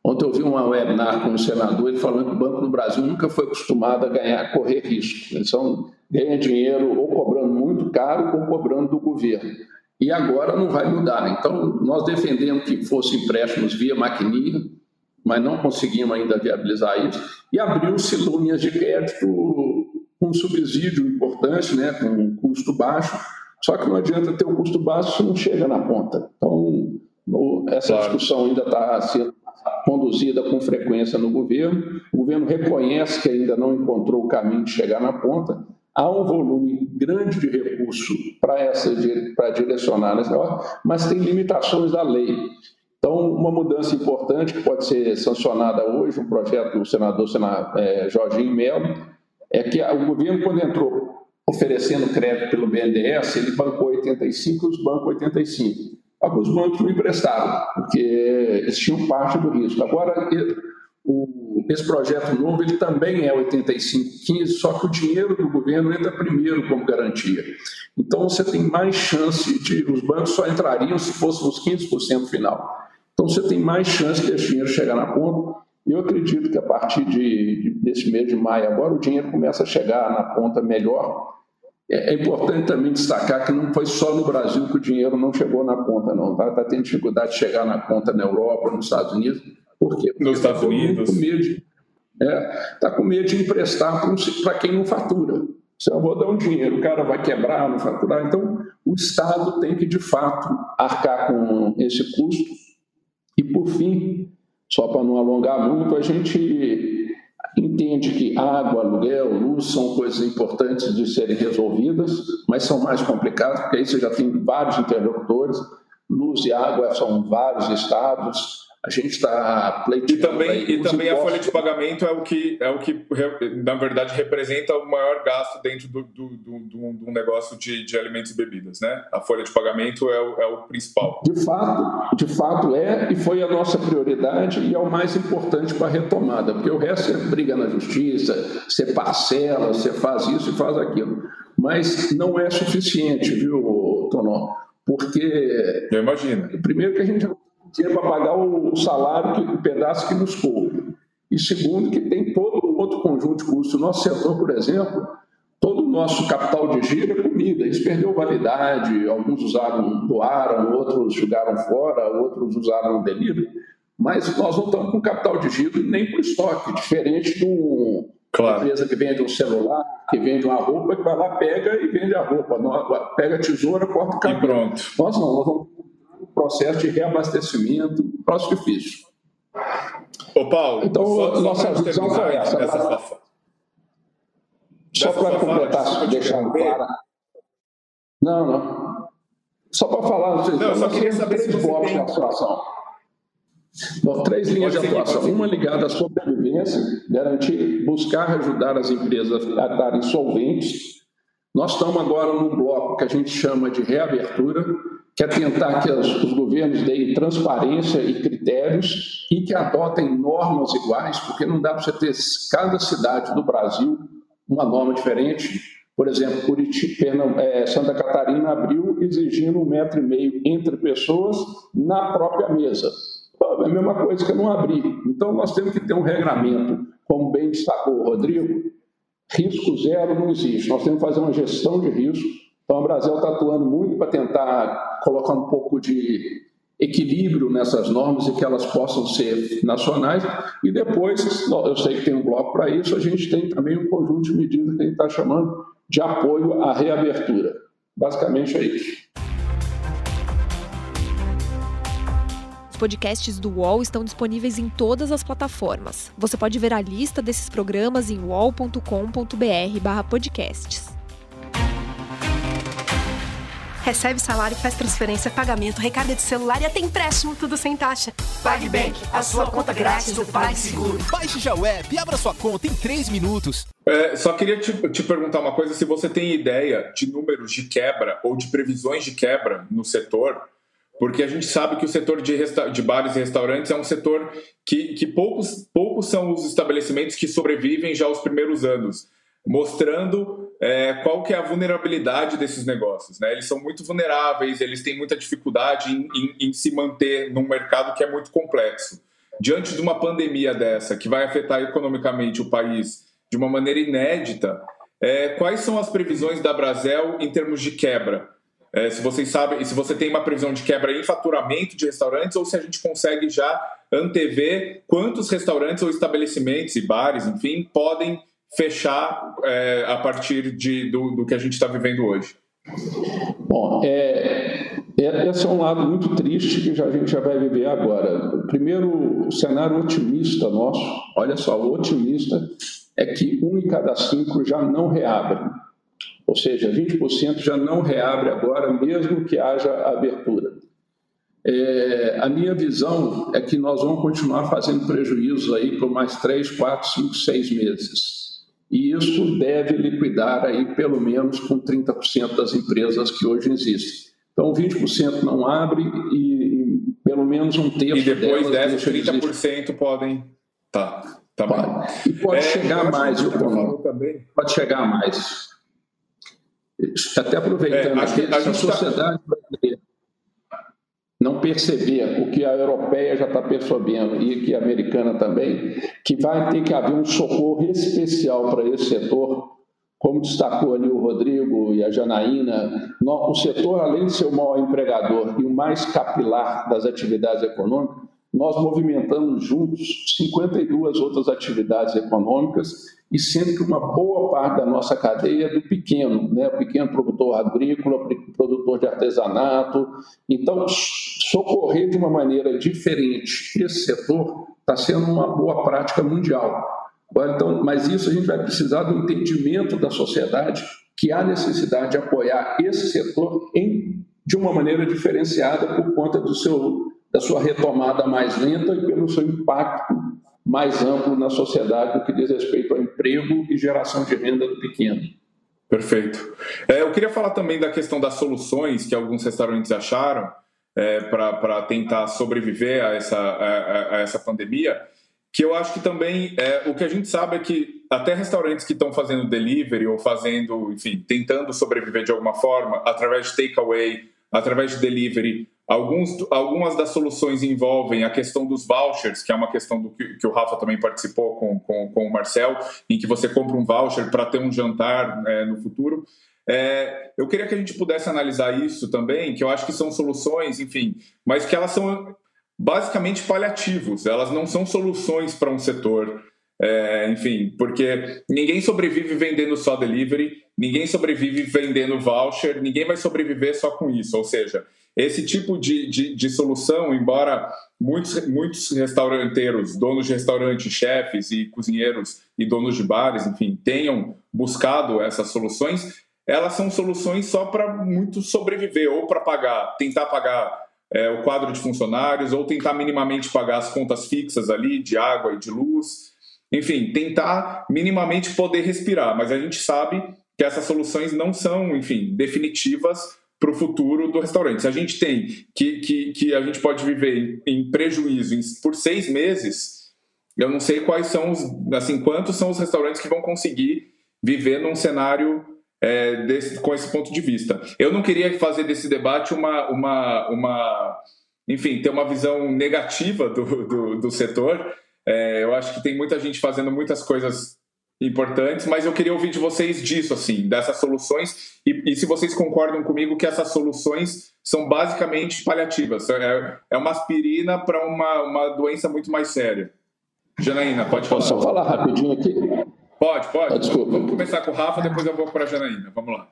Ontem eu vi uma webinar com um senador ele falando que o banco no Brasil nunca foi acostumado a ganhar, correr risco. Eles são, ganham dinheiro ou cobrando muito caro ou cobrando do governo. E agora não vai mudar. Então, nós defendemos que fossem empréstimos via maquininha, mas não conseguimos ainda viabilizar isso. E abriu-se linhas de crédito com um subsídio importante, né, com um custo baixo, só que não adianta ter um custo baixo se não chega na ponta. Então, essa discussão ainda está sendo conduzida com frequência no governo. O governo reconhece que ainda não encontrou o caminho de chegar na ponta. Há um volume grande de recurso para essa para direcionar nessa hora, mas tem limitações da lei. Então, uma mudança importante que pode ser sancionada hoje, um projeto do senador senador, é, Jorginho Melo, é que o governo, quando entrou oferecendo crédito pelo BNDES, ele bancou 85 e os bancos 85. Alguns bancos não emprestaram, porque eles tinham parte do risco. Agora, o, esse projeto novo ele também é 85-15, só que o dinheiro do governo entra primeiro como garantia. Então, você tem mais chance de. Os bancos só entrariam se fossem os 15% final. Então, você tem mais chance de esse dinheiro chegar na ponta. Eu acredito que a partir de, de, desse mês de maio agora o dinheiro começa a chegar na ponta melhor é, é importante também destacar que não foi só no Brasil que o dinheiro não chegou na conta, não. Está tá tendo dificuldade de chegar na conta na Europa, nos Estados Unidos. Por quê? Porque nos Estados tá Unidos. Com medo de, é, tá com medo de emprestar para quem não fatura. Se eu vou dar um dinheiro, o cara vai quebrar, não faturar. Então, o Estado tem que, de fato, arcar com esse custo. E, por fim, só para não alongar muito, a gente entende que água, aluguel, luz são coisas importantes de serem resolvidas, mas são mais complicadas, porque aí você já tem vários interlocutores. Luz e água são vários estados, a gente está pleiteando. E também, e também a folha de pagamento é o que, é o que na verdade, representa o maior gasto dentro do, do, do, do, negócio de, de alimentos e bebidas, né? A folha de pagamento é o, é o principal. De fato, de fato é, e foi a nossa prioridade e é o mais importante para a retomada, porque o resto você briga na justiça, você parcela, você faz isso e faz aquilo. Mas não é suficiente, viu, Tonó? Porque. Eu imagino. Primeiro que a gente dinheiro para pagar o salário, que, o pedaço que nos coube. E segundo, que tem todo outro conjunto de custos. O nosso setor, por exemplo, todo o nosso capital de giro é comida. Isso perdeu validade, alguns usaram, doaram, outros jogaram fora, outros usaram delivery. Mas nós não estamos com capital de giro nem para estoque, diferente de uma claro. empresa que vende um celular, que vende uma roupa, que vai lá, pega e vende a roupa. Pega a tesoura, corta o cabelo. E pronto. Nós não, nós vamos processo de reabastecimento, próximo difícil. Ô Paulo, então só, nossa só visão foi essa. essa pra... Só para completar, deixar claro. Não, não. Só para falar, não, eu só queria saber se blocos tem... de atuação. Bom, três linhas de atuação. Uma ligada à sobrevivência, garantir, buscar ajudar as empresas a estarem solventes. Nós estamos agora num bloco que a gente chama de reabertura, que é tentar que os governos deem transparência e critérios e que adotem normas iguais, porque não dá para você ter cada cidade do Brasil uma norma diferente. Por exemplo, Curitiba, é, Santa Catarina abriu exigindo um metro e meio entre pessoas na própria mesa. É a mesma coisa que eu não abri. Então, nós temos que ter um regramento, como bem destacou o Rodrigo, risco zero não existe. Nós temos que fazer uma gestão de risco então, o Brasil está atuando muito para tentar colocar um pouco de equilíbrio nessas normas e que elas possam ser nacionais. E depois, eu sei que tem um bloco para isso, a gente tem também um conjunto de medidas que a gente está chamando de apoio à reabertura. Basicamente é isso. Os podcasts do UOL estão disponíveis em todas as plataformas. Você pode ver a lista desses programas em wall.com.br/podcasts. Recebe salário, faz transferência, pagamento, recarga de celular e até empréstimo, tudo sem taxa. PagBank, a sua conta grátis do PagSeguro. Baixe já o app e abra sua conta em 3 minutos. É, só queria te, te, perguntar uma coisa, se você tem ideia de números de quebra ou de previsões de quebra no setor, porque a gente sabe que o setor de, de bares e restaurantes é um setor que, que poucos, poucos são os estabelecimentos que sobrevivem já aos primeiros anos mostrando é, qual que é a vulnerabilidade desses negócios. Né? Eles são muito vulneráveis, eles têm muita dificuldade em, em, em, se manter num mercado que é muito complexo. Diante de uma pandemia dessa, que vai afetar economicamente o país de uma maneira inédita, é, quais são as previsões da Brasel em termos de quebra? É, se vocês sabem, se você tem uma previsão de quebra em faturamento de restaurantes ou se a gente consegue já antever quantos restaurantes ou estabelecimentos e bares, enfim, podem fechar é, a partir de, do, do que a gente está vivendo hoje? Bom, é, é, esse é um lado muito triste que já, a gente já vai viver agora. Primeiro, cenário otimista nosso, olha só, o otimista é que um em cada cinco já não reabre. Ou seja, 20% já não reabre agora, mesmo que haja abertura. É, a minha visão é que nós vamos continuar fazendo prejuízos aí por mais 3, 4, 5, 6 meses e isso deve liquidar aí pelo menos com 30% das empresas que hoje existem. Então, 20% não abre e, e, pelo menos um terço E depois dessas, 30% de podem... Tá, tá pode. bem. E pode é, chegar mais, viu, também. Pode chegar mais. Até aproveitando é, aqui, a, a tá sociedade tá... brasileira não perceber o que a europeia já está percebendo e que a americana também, que vai ter que haver um socorro especial para esse setor como destacou ali o Rodrigo e a Janaína, o setor, além de ser o maior empregador e o mais capilar das atividades econômicas, nós movimentamos juntos 52 outras atividades econômicas e sendo que uma boa parte da nossa cadeia é do pequeno, né? o pequeno produtor agrícola, produtor de artesanato. Então, socorrer de uma maneira diferente esse setor está sendo uma boa prática mundial. Então, mas isso a gente vai precisar do entendimento da sociedade que há necessidade de apoiar esse setor em, de uma maneira diferenciada por conta do seu, da sua retomada mais lenta e pelo seu impacto mais amplo na sociedade do que diz respeito ao emprego e geração de renda do pequeno. Perfeito. É, eu queria falar também da questão das soluções que alguns restaurantes acharam é, para tentar sobreviver a essa, a, a, essa pandemia, que eu acho que também é, o que a gente sabe é que até restaurantes que estão fazendo delivery ou fazendo, enfim, tentando sobreviver de alguma forma através de takeaway, através de delivery, Alguns, algumas das soluções envolvem a questão dos vouchers, que é uma questão do que, que o Rafa também participou com, com, com, o Marcel, em que você compra um voucher para ter um jantar é, no futuro. É, eu queria que a gente pudesse analisar isso também, que eu acho que são soluções, enfim, mas que elas são basicamente paliativos, elas não são soluções para um setor. É, enfim, porque ninguém sobrevive vendendo só delivery, ninguém sobrevive vendendo voucher, ninguém vai sobreviver só com isso. Ou seja, esse tipo de, de, de, solução, embora muitos, muitos restauranteiros, donos de restaurantes, chefes e cozinheiros e donos de bares, enfim, tenham buscado essas soluções, elas são soluções só para muito sobreviver ou para pagar, tentar pagar é, o quadro de funcionários ou tentar minimamente pagar as contas fixas ali de água e de luz, enfim, tentar minimamente poder respirar. Mas a gente sabe que essas soluções não são, enfim, definitivas para o futuro do restaurante. Se a gente tem que, que, que a gente pode viver em, em prejuízo por seis meses, eu não sei quais são os, assim, quantos são os restaurantes que vão conseguir viver num cenário é, desse, com esse ponto de vista. Eu não queria fazer desse debate uma, uma, uma enfim, ter uma visão negativa do, do, do setor. É, eu acho que tem muita gente fazendo muitas coisas importantes, mas eu queria ouvir de vocês disso, assim, dessas soluções, e, e se vocês concordam comigo que essas soluções são basicamente paliativas, é, é uma aspirina para uma, uma doença muito mais séria. Janaína, pode falar. Posso falar rapidinho aqui? Pode, pode. Ah, desculpa. Vamos começar com o Rafa, depois eu vou para a Janaína. Vamos lá.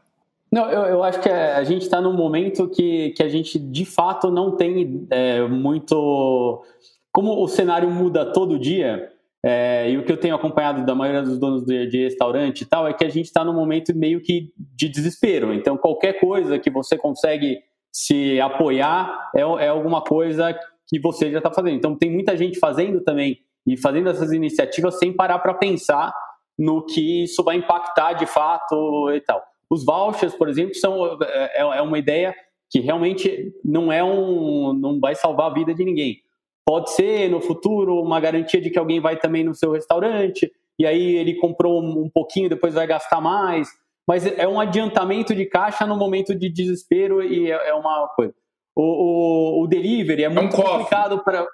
Não, eu, eu acho que a gente está num momento que, que a gente de fato não tem é, muito. Como o cenário muda todo dia, é, e o que eu tenho acompanhado da maioria dos donos de, de restaurante e tal é que a gente está num momento meio que de desespero. Então, qualquer coisa que você consegue se apoiar é, é alguma coisa que você já está fazendo. Então, tem muita gente fazendo também e fazendo essas iniciativas sem parar para pensar no que isso vai impactar de fato e tal. Os vouchers, por exemplo, são é, é uma ideia que realmente não é um, não vai salvar a vida de ninguém Pode ser no futuro uma garantia de que alguém vai também no seu restaurante e aí ele comprou um pouquinho, depois vai gastar mais. Mas é um adiantamento de caixa no momento de desespero e é, é uma coisa. O, o, o delivery é, é muito um complicado para.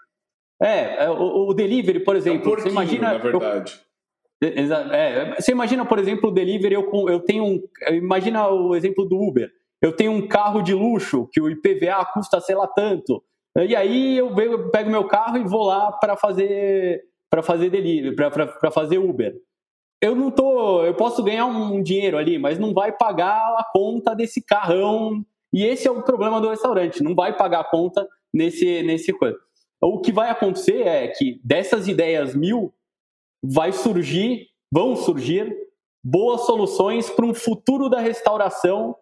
É, é, o, o, delivery, por exemplo, é um você imagina. Na verdade. Eu... É, você imagina, por exemplo, o delivery, eu, eu tenho um. Imagina o exemplo do Uber. Eu tenho um carro de luxo que o IPVA custa, sei lá, tanto. E aí eu pego meu carro e vou lá para fazer para fazer delivery, para fazer Uber. Eu não tô, eu posso ganhar um dinheiro ali, mas não vai pagar a conta desse carrão. E esse é o problema do restaurante, não vai pagar a conta nesse nesse coisa. O que vai acontecer é que dessas ideias mil vai surgir, vão surgir boas soluções para um futuro da restauração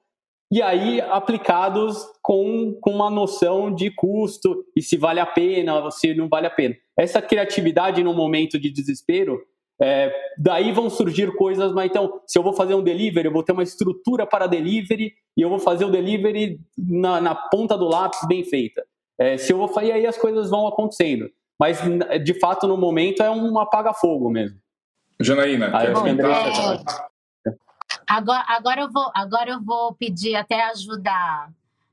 e aí aplicados com, com uma noção de custo e se vale a pena ou se não vale a pena. Essa criatividade no momento de desespero, é, daí vão surgir coisas, mas então, se eu vou fazer um delivery, eu vou ter uma estrutura para delivery e eu vou fazer o delivery na, na ponta do lápis bem feita. É, se eu vou e aí as coisas vão acontecendo. Mas, de fato, no momento é um apaga-fogo mesmo. Janaína, ah, quer comentar? Agora, agora, eu vou, agora eu vou pedir até ajuda,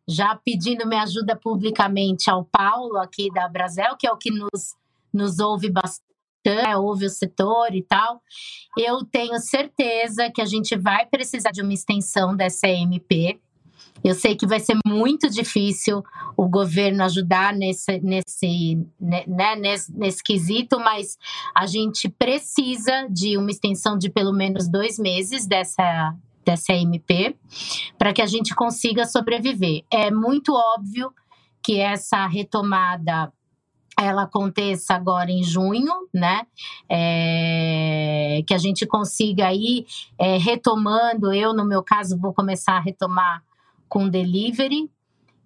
já pedindo minha ajuda publicamente ao Paulo aqui da Brasel, que é o que nos, nos ouve bastante. né, ouve o setor e tal. Eu tenho certeza que a gente vai precisar de uma extensão dessa MP. Eu sei que vai ser muito difícil o governo ajudar nesse, nesse, né, né, nesse, nesse quesito, mas a gente precisa de uma extensão de pelo menos dois meses dessa, dessa MP para que a gente consiga sobreviver. É muito óbvio que essa retomada ela aconteça agora em junho, né? É, que a gente consiga ir é, retomando. Eu, no meu caso, vou começar a retomar com delivery.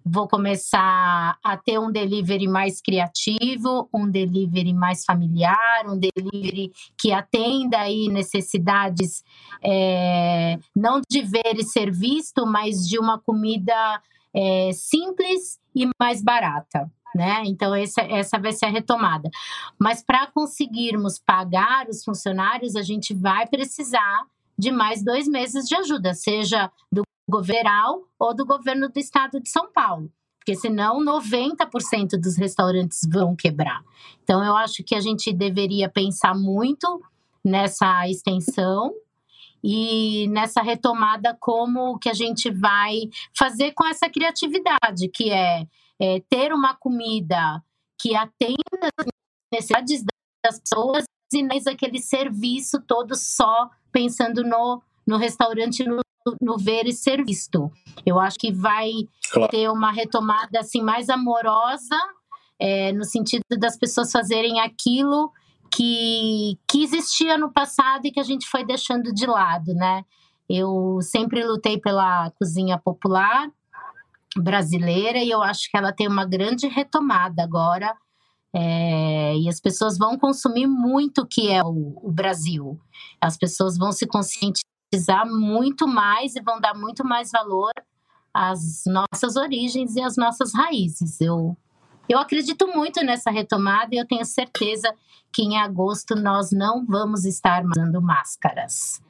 Vou começar a ter um delivery mais criativo, um delivery mais familiar, um delivery que atenda aí necessidades é, não de ver e ser visto, mas de uma comida é, simples e mais barata. Né? Então, essa, essa vai ser a retomada. Mas para conseguirmos pagar os funcionários, a gente vai precisar de mais dois meses de ajuda, seja do governo ou do governo do estado de São Paulo. Porque senão 90% dos restaurantes vão quebrar. Então, eu acho que a gente deveria pensar muito nessa extensão e nessa retomada como que a gente vai fazer com essa criatividade, que é, é ter uma comida que atenda as necessidades das pessoas e não aquele serviço todo só pensando no, no restaurante, no, no ver e ser visto. Eu acho que vai claro. ter uma retomada assim mais amorosa, é, no sentido das pessoas fazerem aquilo que, que existia no passado e que a gente foi deixando de lado, né? Eu sempre lutei pela cozinha popular brasileira e eu acho que ela tem uma grande retomada agora. É, e as pessoas vão consumir muito o que é o, o Brasil. As pessoas vão se conscientizar muito mais e vão dar muito mais valor às nossas origens e às nossas raízes. Eu, eu acredito muito nessa retomada e eu tenho certeza que em agosto nós não vamos estar usando máscaras.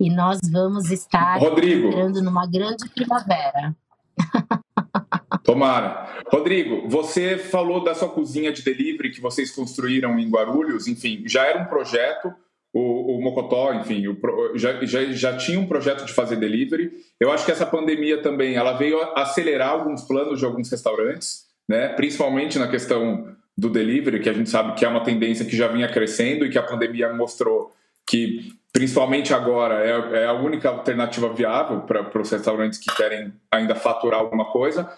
E nós vamos estar Rodrigo. entrando numa grande primavera. Tomara. Rodrigo, você falou da sua cozinha de delivery que vocês construíram em Guarulhos, enfim, já era um projeto, o, o Mocotó, enfim, o, já, já, já tinha um projeto de fazer delivery. Eu acho que essa pandemia também, ela veio acelerar alguns planos de alguns restaurantes, né? principalmente na questão do delivery, que a gente sabe que é uma tendência que já vinha crescendo e que a pandemia mostrou que, principalmente agora, é, é a única alternativa viável para os restaurantes que querem ainda faturar alguma coisa.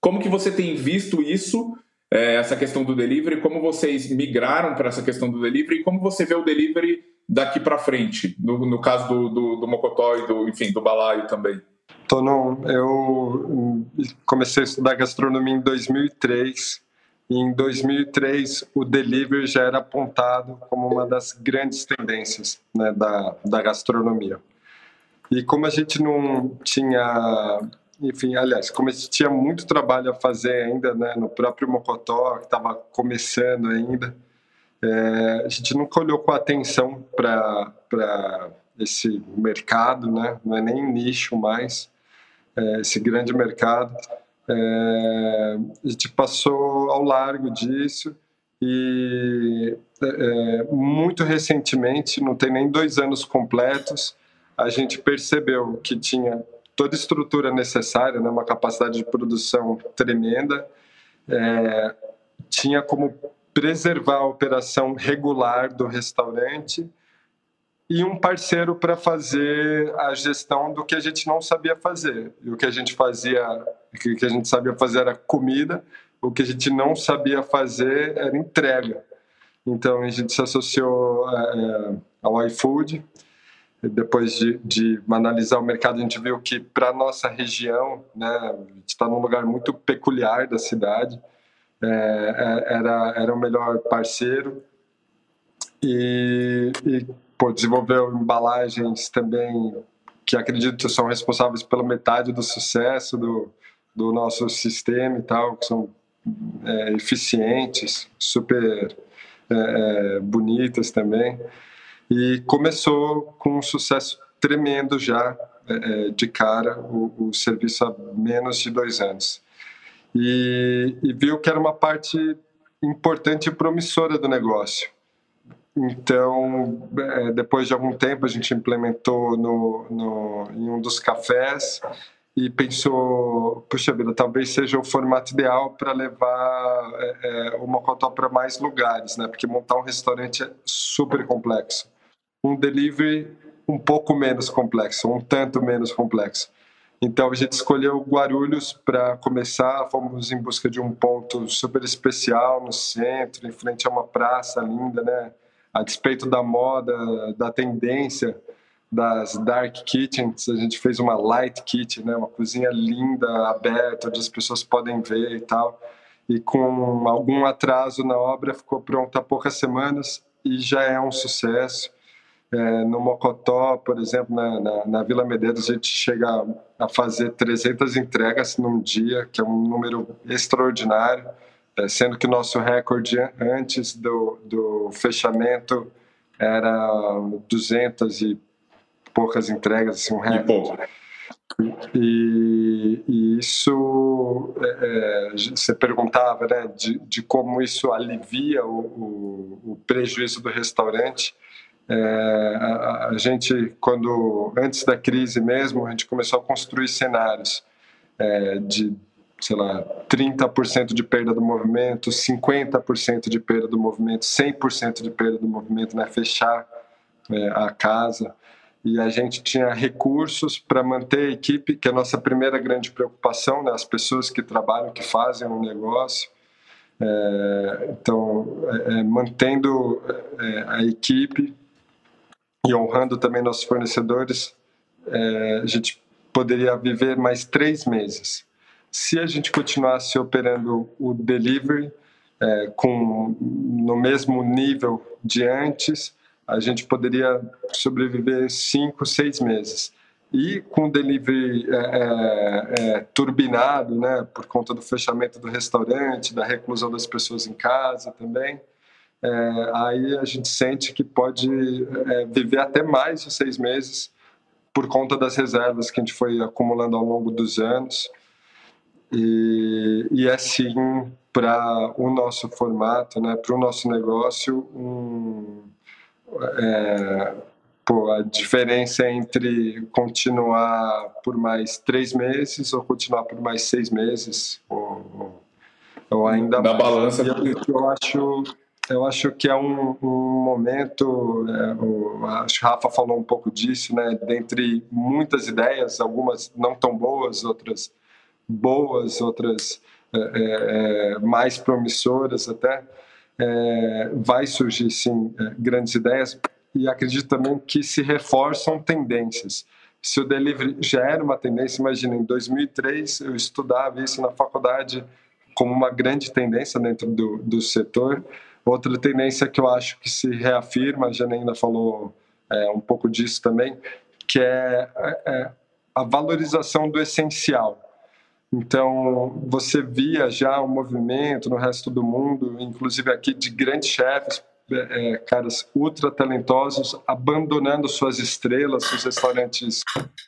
Como que você tem visto isso, é, essa questão do delivery? Como vocês migraram para essa questão do delivery? E como você vê o delivery daqui para frente? No, no, caso do, do, do Mocotó e do, enfim, do Balaio também. Tono, eu comecei a estudar gastronomia em 2003 em 2003, o delivery já era apontado como uma das grandes tendências né, da, da gastronomia. E como a gente não tinha, enfim, aliás, como a gente tinha muito trabalho a fazer ainda, né, no próprio Mocotó, que estava começando ainda, é, a gente nunca olhou com atenção para esse mercado, né, não é nem nicho mais, é, esse grande mercado. É, a gente passou ao largo disso e é, é, muito recentemente, não tem nem dois anos completos, a gente percebeu que tinha toda a estrutura necessária, né, uma capacidade de produção tremenda, é, tinha como preservar a operação regular do restaurante e um parceiro para fazer a gestão do que a gente não sabia fazer. E o que a gente fazia, o que a gente sabia fazer era comida, o que a gente não sabia fazer era entrega. Então a gente se associou é, ao iFood. Depois de, de, analisar o mercado, a gente viu que para nossa região, né, a gente está num lugar muito peculiar da cidade, é, é era, era o melhor parceiro. E, e pô, desenvolveu embalagens também que acredito são responsáveis pela metade do sucesso do, do nosso sistema e tal, que são é, eficientes, super é, é, bonitas também. E começou com um sucesso tremendo já é, de cara o, o, serviço há menos de dois anos. E, e viu que era uma parte importante e promissora do negócio então, é, depois de algum tempo, a gente implementou no, no, em um dos cafés e pensou, puxa vida, talvez seja o formato ideal para levar é, é, o Mocotó para mais lugares, né? Porque montar um restaurante é super complexo. Um delivery um pouco menos complexo, um tanto menos complexo. Então a gente escolheu Guarulhos para começar, fomos em busca de um ponto super especial no centro, em frente a uma praça linda, né? a despeito da moda, da tendência das dark kitchens, a gente fez uma light kitchen, né, uma cozinha linda, aberta, onde as pessoas podem ver e tal. E com algum atraso na obra, ficou pronta há poucas semanas e já é um sucesso. É, no Mocotó, por exemplo, na, na, na, Vila Medeiros, a gente chega a fazer 300 entregas num dia, que é um número extraordinário. É, sendo que o nosso recorde antes do, do fechamento era 200 e poucas entregas, assim, um recorde. E, e, isso, é, é, você perguntava né, de, de como isso alivia o, o, o prejuízo do restaurante. É, a, a, gente, quando antes da crise mesmo, a gente começou a construir cenários é, de sei lá, 30% de perda do movimento, 50% de perda do movimento, 100% de perda do movimento, né? fechar é, a casa. E a gente tinha recursos para manter a equipe, que é a nossa primeira grande preocupação, né? as pessoas que trabalham, que fazem o um negócio. É, então, é, é mantendo a equipe e honrando também nossos fornecedores, é, a gente poderia viver mais três meses se a gente continuasse operando o delivery é, com no mesmo nível de antes, a gente poderia sobreviver cinco, seis meses. E com o delivery é, é, é, turbinado, né, por conta do fechamento do restaurante, da reclusão das pessoas em casa também, é, aí a gente sente que pode é, viver até mais de seis meses por conta das reservas que a gente foi acumulando ao longo dos anos. E, e é sim para o nosso formato, né, para o nosso negócio, um, é, pô, a diferença entre continuar por mais três meses ou continuar por mais seis meses, ou, ou ainda da balança. Eu, eu acho eu acho que é um, um momento, é, o, acho que Rafa falou um pouco disso, né? Dentre muitas ideias, algumas não tão boas, outras boas, outras é, é, é, mais promissoras até, é, vai surgir sim é, grandes ideias e acredito também que se reforçam tendências. Se o delivery já era uma tendência, imagina, em 2003 eu estudava isso na faculdade como uma grande tendência dentro do, do setor. Outra tendência que eu acho que se reafirma, a Janaína falou é, um pouco disso também, que é, é a valorização do essencial. Então, você via já um movimento no resto do mundo, inclusive aqui, de grandes chefes, é, caras ultra talentosos, abandonando suas estrelas, seus restaurantes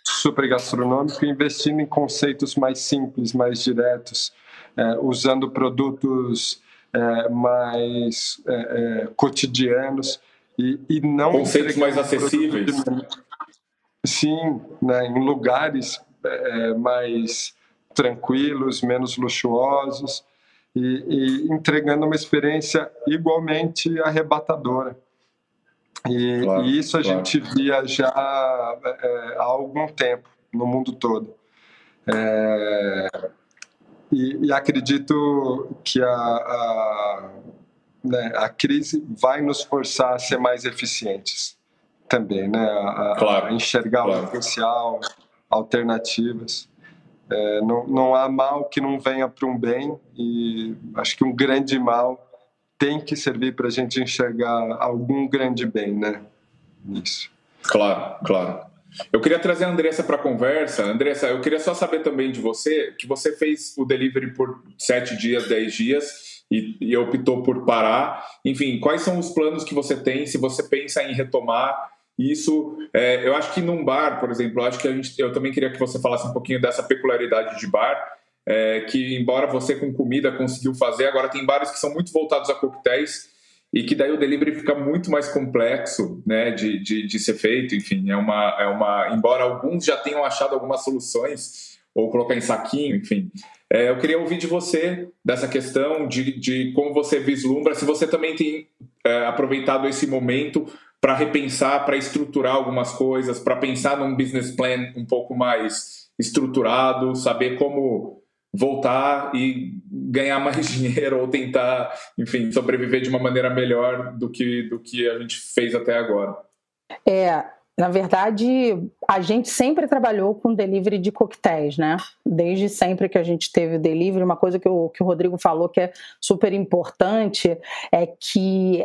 super gastronômicos, investindo em conceitos mais simples, mais diretos, é, usando produtos é, mais é, é, cotidianos e, e não conceitos mais acessíveis. Sim, né, em lugares é, mais tranquilos, menos luxuosos e, e entregando uma experiência igualmente arrebatadora. E, claro, e isso a claro. gente via já é, há algum tempo no mundo todo. É, e, e, acredito que a, a, né, a, crise vai nos forçar a ser mais eficientes também, né? a, claro, a enxergar o potencial, alternativas. É, não, não há mal que não venha para um bem e acho que um grande mal tem que servir para a gente enxergar algum grande bem, né? Isso. Claro, claro. Eu queria trazer a Andressa para a conversa. Andressa, eu queria só saber também de você, que você fez o delivery por sete dias, dez dias, e, e optou por parar. Enfim, quais são os planos que você tem, se você pensa em retomar isso, é, eu acho que num bar, por exemplo, eu acho que a gente, eu também queria que você falasse um pouquinho dessa peculiaridade de bar, é, que embora você com comida conseguiu fazer, agora tem bares que são muito voltados a coquetéis e que daí o delivery fica muito mais complexo né, de, de, de ser feito. Enfim, é uma, é uma. Embora alguns já tenham achado algumas soluções, ou colocar em saquinho, enfim. É, eu queria ouvir de você dessa questão de, de como você vislumbra, se você também tem é, aproveitado esse momento para repensar, para estruturar algumas coisas, para pensar num business plan um pouco mais estruturado, saber como voltar e ganhar mais dinheiro ou tentar, enfim, sobreviver de uma maneira melhor do que do que a gente fez até agora. É, na verdade, a gente sempre trabalhou com delivery de coquetéis, né? Desde sempre que a gente teve delivery, uma coisa que o, que o Rodrigo falou que é super importante é que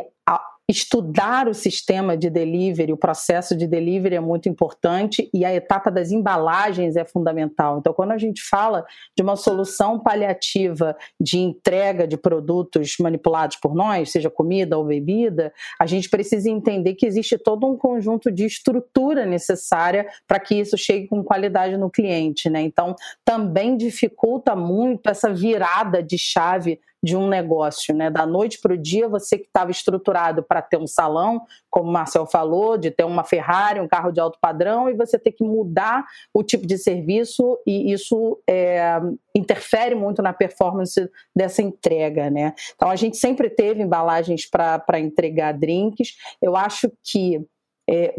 estudar o sistema de delivery, o processo de delivery é muito importante e a etapa das embalagens é fundamental. Então, quando a gente fala de uma solução paliativa de entrega de produtos manipulados por nós, seja comida ou bebida, a gente precisa entender que existe todo um conjunto de estrutura necessária para que isso chegue com qualidade no cliente, né? Então, também dificulta muito essa virada de chave de um negócio, né? Da noite para o dia, você que estava estruturado para ter um salão, como o Marcel falou, de ter uma Ferrari, um carro de alto padrão, e você ter que mudar o tipo de serviço, e isso é, interfere muito na performance dessa entrega, né? Então a gente sempre teve embalagens para entregar drinks. Eu acho que é,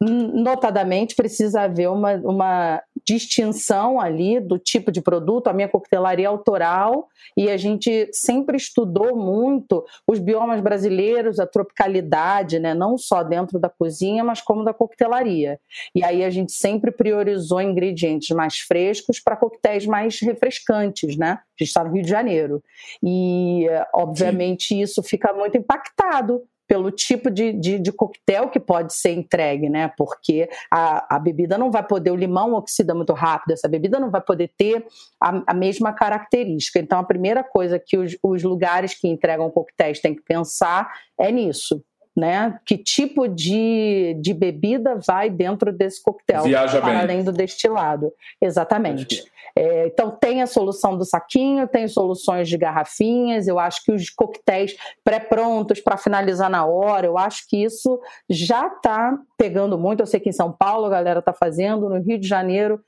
notadamente, precisa haver uma, uma distinção ali do tipo de produto. A minha coquetelaria é autoral e a gente sempre estudou muito os biomas brasileiros, a tropicalidade, né? não só dentro da cozinha, mas como da coquetelaria. E aí a gente sempre priorizou ingredientes mais frescos para coquetéis mais refrescantes, né? A gente está no Rio de Janeiro. E, obviamente, Sim. isso fica muito impactado pelo tipo de, de, de, coquetel que pode ser entregue, né? Porque a, a bebida não vai poder, o limão oxida muito rápido, essa bebida não vai poder ter a, a mesma característica. Então, a primeira coisa que os, os lugares que entregam coquetéis têm que pensar é nisso. Né? Que tipo de, de bebida vai dentro desse coquetel, Viaja para bem. além do destilado. Exatamente. É, então tem a solução do saquinho, tem soluções de garrafinhas, eu acho que os coquetéis pré-prontos para finalizar na hora, eu acho que isso já está pegando muito. Eu sei que em São Paulo a galera está fazendo, no Rio de Janeiro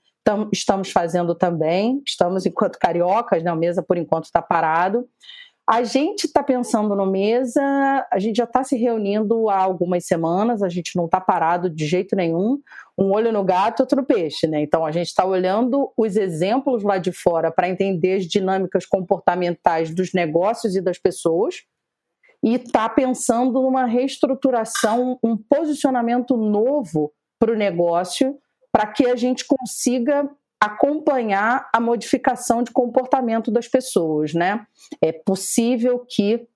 estamos fazendo também, estamos enquanto cariocas, né? A mesa por enquanto está parado. A gente está pensando no mesa, a gente já está se reunindo há algumas semanas, a gente não está parado de jeito nenhum. Um olho no gato, outro no peixe, né? Então a gente está olhando os exemplos lá de fora para entender as dinâmicas comportamentais dos negócios e das pessoas e está pensando numa reestruturação, um posicionamento novo para o negócio, para que a gente consiga acompanhar a modificação de comportamento das pessoas, né? É possível que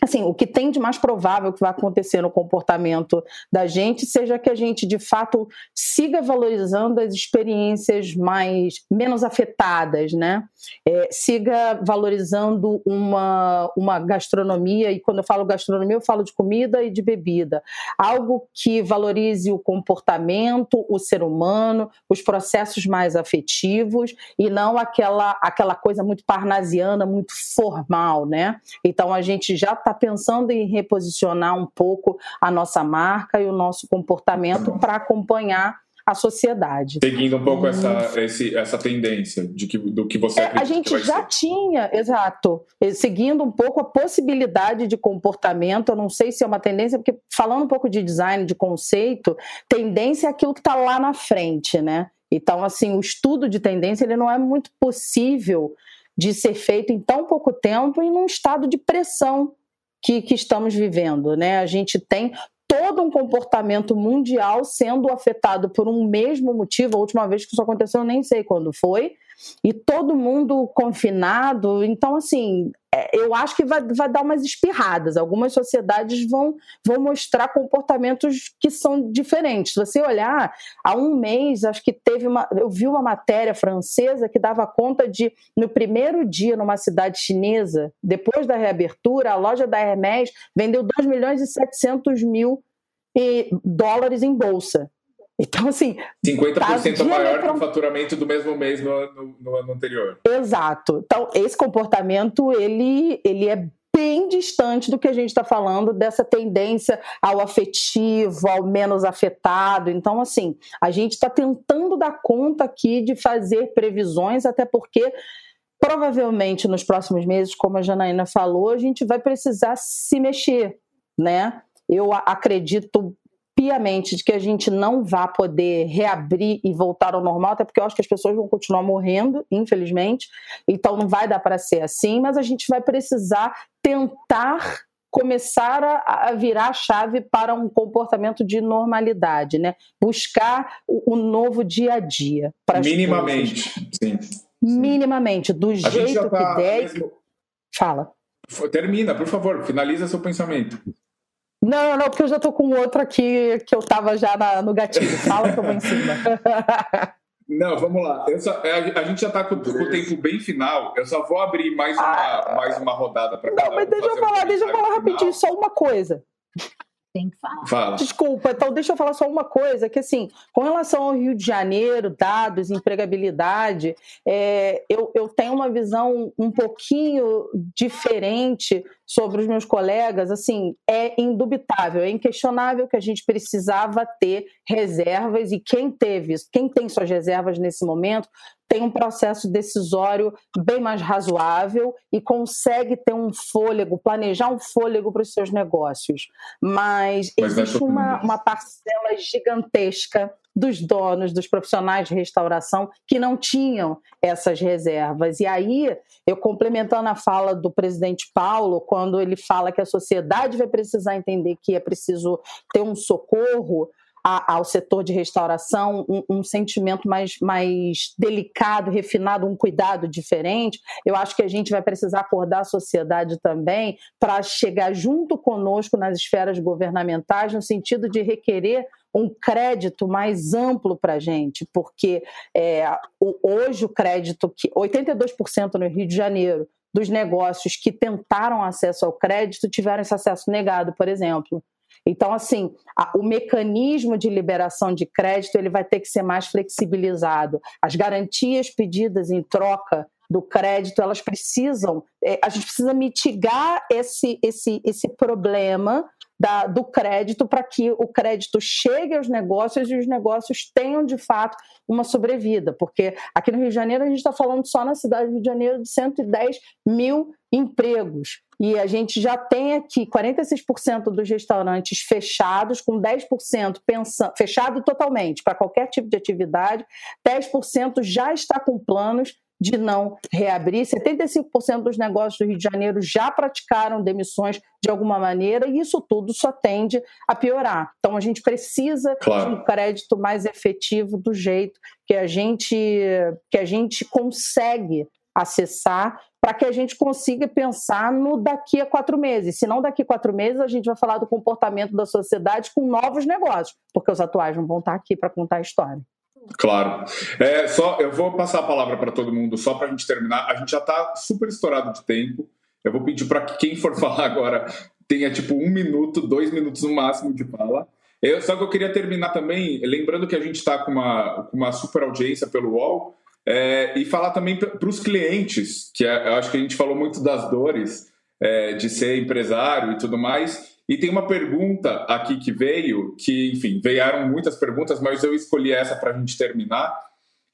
assim, o que tem de mais provável que vai acontecer no comportamento da gente seja que a gente de fato siga valorizando as experiências mais menos afetadas, né? É, siga valorizando uma, uma gastronomia e quando eu falo gastronomia eu falo de comida e de bebida, algo que valorize o comportamento, o ser humano, os processos mais afetivos e não aquela aquela coisa muito parnasiana, muito formal, né? Então a gente já está está pensando em reposicionar um pouco a nossa marca e o nosso comportamento para acompanhar a sociedade. Seguindo um pouco essa, esse, essa tendência de que, do que você é, A gente já ser. tinha, exato, seguindo um pouco a possibilidade de comportamento, eu não sei se é uma tendência, porque falando um pouco de design, de conceito, tendência é aquilo que está lá na frente, né? Então, assim, o estudo de tendência ele não é muito possível de ser feito em tão pouco tempo e num estado de pressão que, que estamos vivendo. Né? A gente tem todo um comportamento mundial sendo afetado por um mesmo motivo. A última vez que isso aconteceu, eu nem sei quando foi, e todo mundo confinado. Então, assim, é, eu acho que vai, vai dar umas espirradas. Algumas sociedades vão, vão mostrar comportamentos que são diferentes. Se você olhar, há um mês, acho que teve uma. Eu vi uma matéria francesa que dava conta de, no primeiro dia, numa cidade chinesa, depois da reabertura, a loja da Hermès vendeu 2 milhões e 700 mil dólares em bolsa. Então, assim. 50% tá maior que o faturamento do mesmo mês no, no, no, ano anterior. Exato. Então, esse comportamento ele, ele é bem distante do que a gente está falando, dessa tendência ao afetivo, ao menos afetado. Então, assim, a gente está tentando dar conta aqui de fazer previsões, até porque provavelmente nos próximos meses, como a Janaína falou, a gente vai precisar se mexer, né? Eu acredito piamente de que a gente não vá poder reabrir e voltar ao normal, até porque eu acho que as pessoas vão continuar morrendo, infelizmente, então não vai dar para ser assim, mas a gente vai precisar tentar começar a, virar a chave para um comportamento de normalidade, né? Buscar o, o novo dia a dia. Minimamente, sim. Minimamente, do a jeito tá que der. Mesmo... Fala. Termina, por favor, finaliza seu pensamento. Não, não, porque eu já estou com outro aqui que eu estava já na, no gatilho. Fala que eu vou em cima. Não, vamos lá. Só, é, a, gente já está com, com, o tempo bem final. Eu só vou abrir mais uma, ah, mais uma rodada para Não, mas deixa eu falar, um deixa eu falar rapidinho, só uma coisa. Tem que falar. Fala. Desculpa, então deixa eu falar só uma coisa, que assim, com relação ao Rio de Janeiro, dados, empregabilidade, é, eu, eu tenho uma visão um pouquinho diferente sobre os meus colegas, assim, é indubitável, é inquestionável que a gente precisava ter reservas e quem teve, quem tem suas reservas nesse momento, tem um processo decisório bem mais razoável e consegue ter um fôlego, planejar um fôlego para os seus negócios. Mas, Mas existe uma, uma parcela gigantesca dos donos, dos profissionais de restauração que não tinham essas reservas. E aí, eu complementando a fala do presidente Paulo, quando ele fala que a sociedade vai precisar entender que é preciso ter um socorro, a, ao setor de restauração um, um, sentimento mais, mais delicado, refinado, um cuidado diferente. Eu acho que a gente vai precisar acordar a sociedade também para chegar junto conosco nas esferas governamentais, no sentido de requerer um crédito mais amplo para a gente, porque é, hoje o crédito que 82% no Rio de Janeiro dos negócios que tentaram acesso ao crédito tiveram esse acesso negado, por exemplo. Então, assim, a, o mecanismo de liberação de crédito ele vai ter que ser mais flexibilizado. As garantias pedidas em troca do crédito, elas precisam, é, a gente precisa mitigar esse, esse, esse problema da, do crédito para que o crédito chegue aos negócios e os negócios tenham de fato uma sobrevida, porque aqui no Rio de Janeiro a gente está falando só na cidade do Rio de Janeiro de 110 mil empregos. E a gente já tem aqui 46% dos restaurantes fechados, com 10% pensando, fechado totalmente para qualquer tipo de atividade, 10% já está com planos de não reabrir. 75% dos negócios do Rio de Janeiro já praticaram demissões de alguma maneira e isso tudo só tende a piorar. Então a gente precisa claro. de um crédito mais efetivo do jeito que a gente que a gente consegue acessar para que a gente consiga pensar no daqui a quatro meses. Se não daqui a quatro meses, a gente vai falar do comportamento da sociedade com novos negócios, porque os atuais não vão estar aqui para contar a história. Claro. É, só, eu vou passar a palavra para todo mundo, só para a gente terminar. A gente já está super estourado de tempo. Eu vou pedir para que quem for falar agora tenha tipo um minuto, dois minutos no máximo de fala. Eu, só que eu queria terminar também, lembrando que a gente está com uma, com uma super audiência pelo UOL, é, e falar também para os clientes, que é, eu acho que a gente falou muito das dores é, de ser empresário e tudo mais. E tem uma pergunta aqui que veio, que, enfim, vieram muitas perguntas, mas eu escolhi essa para a gente terminar,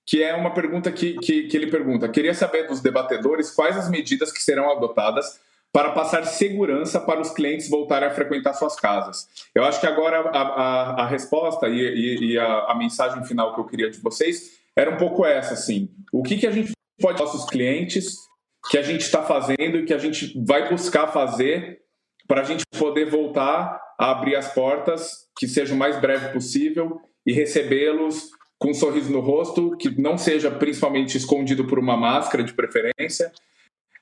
que é uma pergunta que, que, que ele pergunta: queria saber dos debatedores quais as medidas que serão adotadas para passar segurança para os clientes voltarem a frequentar suas casas. Eu acho que agora a, a, a resposta e, e, e a, a, mensagem final que eu queria de vocês era um pouco essa, assim. O que, que a gente pode nossos clientes, que a gente está fazendo e que a gente vai buscar fazer para a gente poder voltar a abrir as portas, que seja o mais breve possível e recebê-los com um sorriso no rosto, que não seja principalmente escondido por uma máscara de preferência,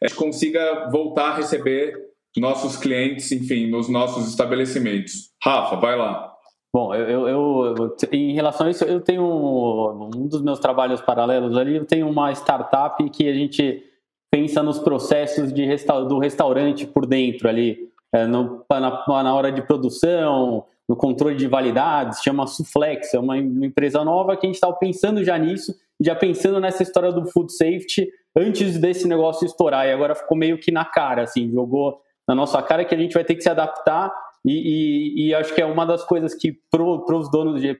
a gente consiga voltar a receber nossos clientes, enfim, nos nossos estabelecimentos. Rafa, vai lá. Bom, eu, eu, eu, em relação a isso, eu tenho um dos meus trabalhos paralelos ali, eu tenho uma startup que a gente pensa nos processos de resta do restaurante por dentro ali, é, no, na, na, hora de produção, no controle de validades, chama Suflex, é uma, uma empresa nova que a gente estava pensando já nisso, já pensando nessa história do food safety antes desse negócio estourar, e agora ficou meio que na cara, assim, jogou na nossa cara que a gente vai ter que se adaptar e, e, e acho que é uma das coisas que para os donos de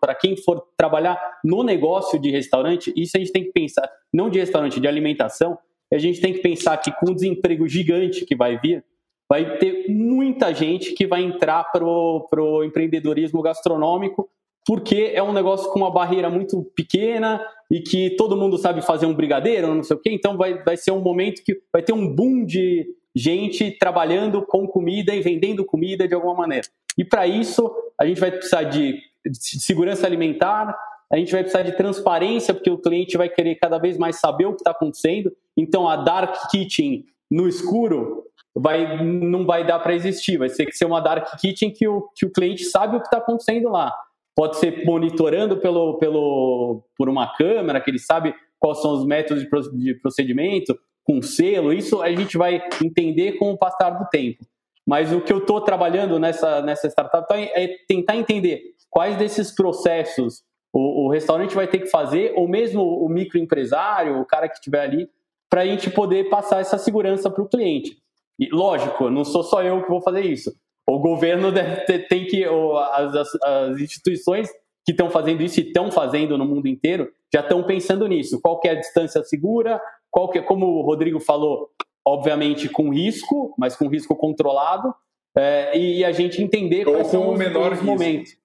para quem for trabalhar no negócio de restaurante isso a gente tem que pensar não de restaurante de alimentação a gente tem que pensar que com o desemprego gigante que vai vir vai ter muita gente que vai entrar para o empreendedorismo gastronômico porque é um negócio com uma barreira muito pequena e que todo mundo sabe fazer um brigadeiro, não sei o quê, então vai, vai ser um momento que vai ter um boom de gente trabalhando com comida e vendendo comida de alguma maneira. E para isso, a gente vai precisar de, segurança alimentar, a gente vai precisar de transparência, porque o cliente vai querer cada vez mais saber o que está acontecendo. Então, a dark kitchen no escuro vai, não vai dar para existir. Vai ser que ser uma dark kitchen que o, que o cliente sabe o que está acontecendo lá pode ser monitorando pelo, pelo, por uma câmera, que ele sabe quais são os métodos de procedimento, com selo, isso a gente vai entender com o passar do tempo. Mas o que eu estou trabalhando nessa, nessa startup tá é tentar entender quais desses processos o, o, restaurante vai ter que fazer, ou mesmo o microempresário, o cara que estiver ali, para a gente poder passar essa segurança para o cliente. E lógico, não sou só eu que vou fazer isso o governo ter, tem que as, as, as instituições que estão fazendo isso e estão fazendo no mundo inteiro já estão pensando nisso. Qual é a distância segura? Qual que, é, como o Rodrigo falou, obviamente com risco, mas com risco controlado, é, e a gente entender quais são os, menor os momentos.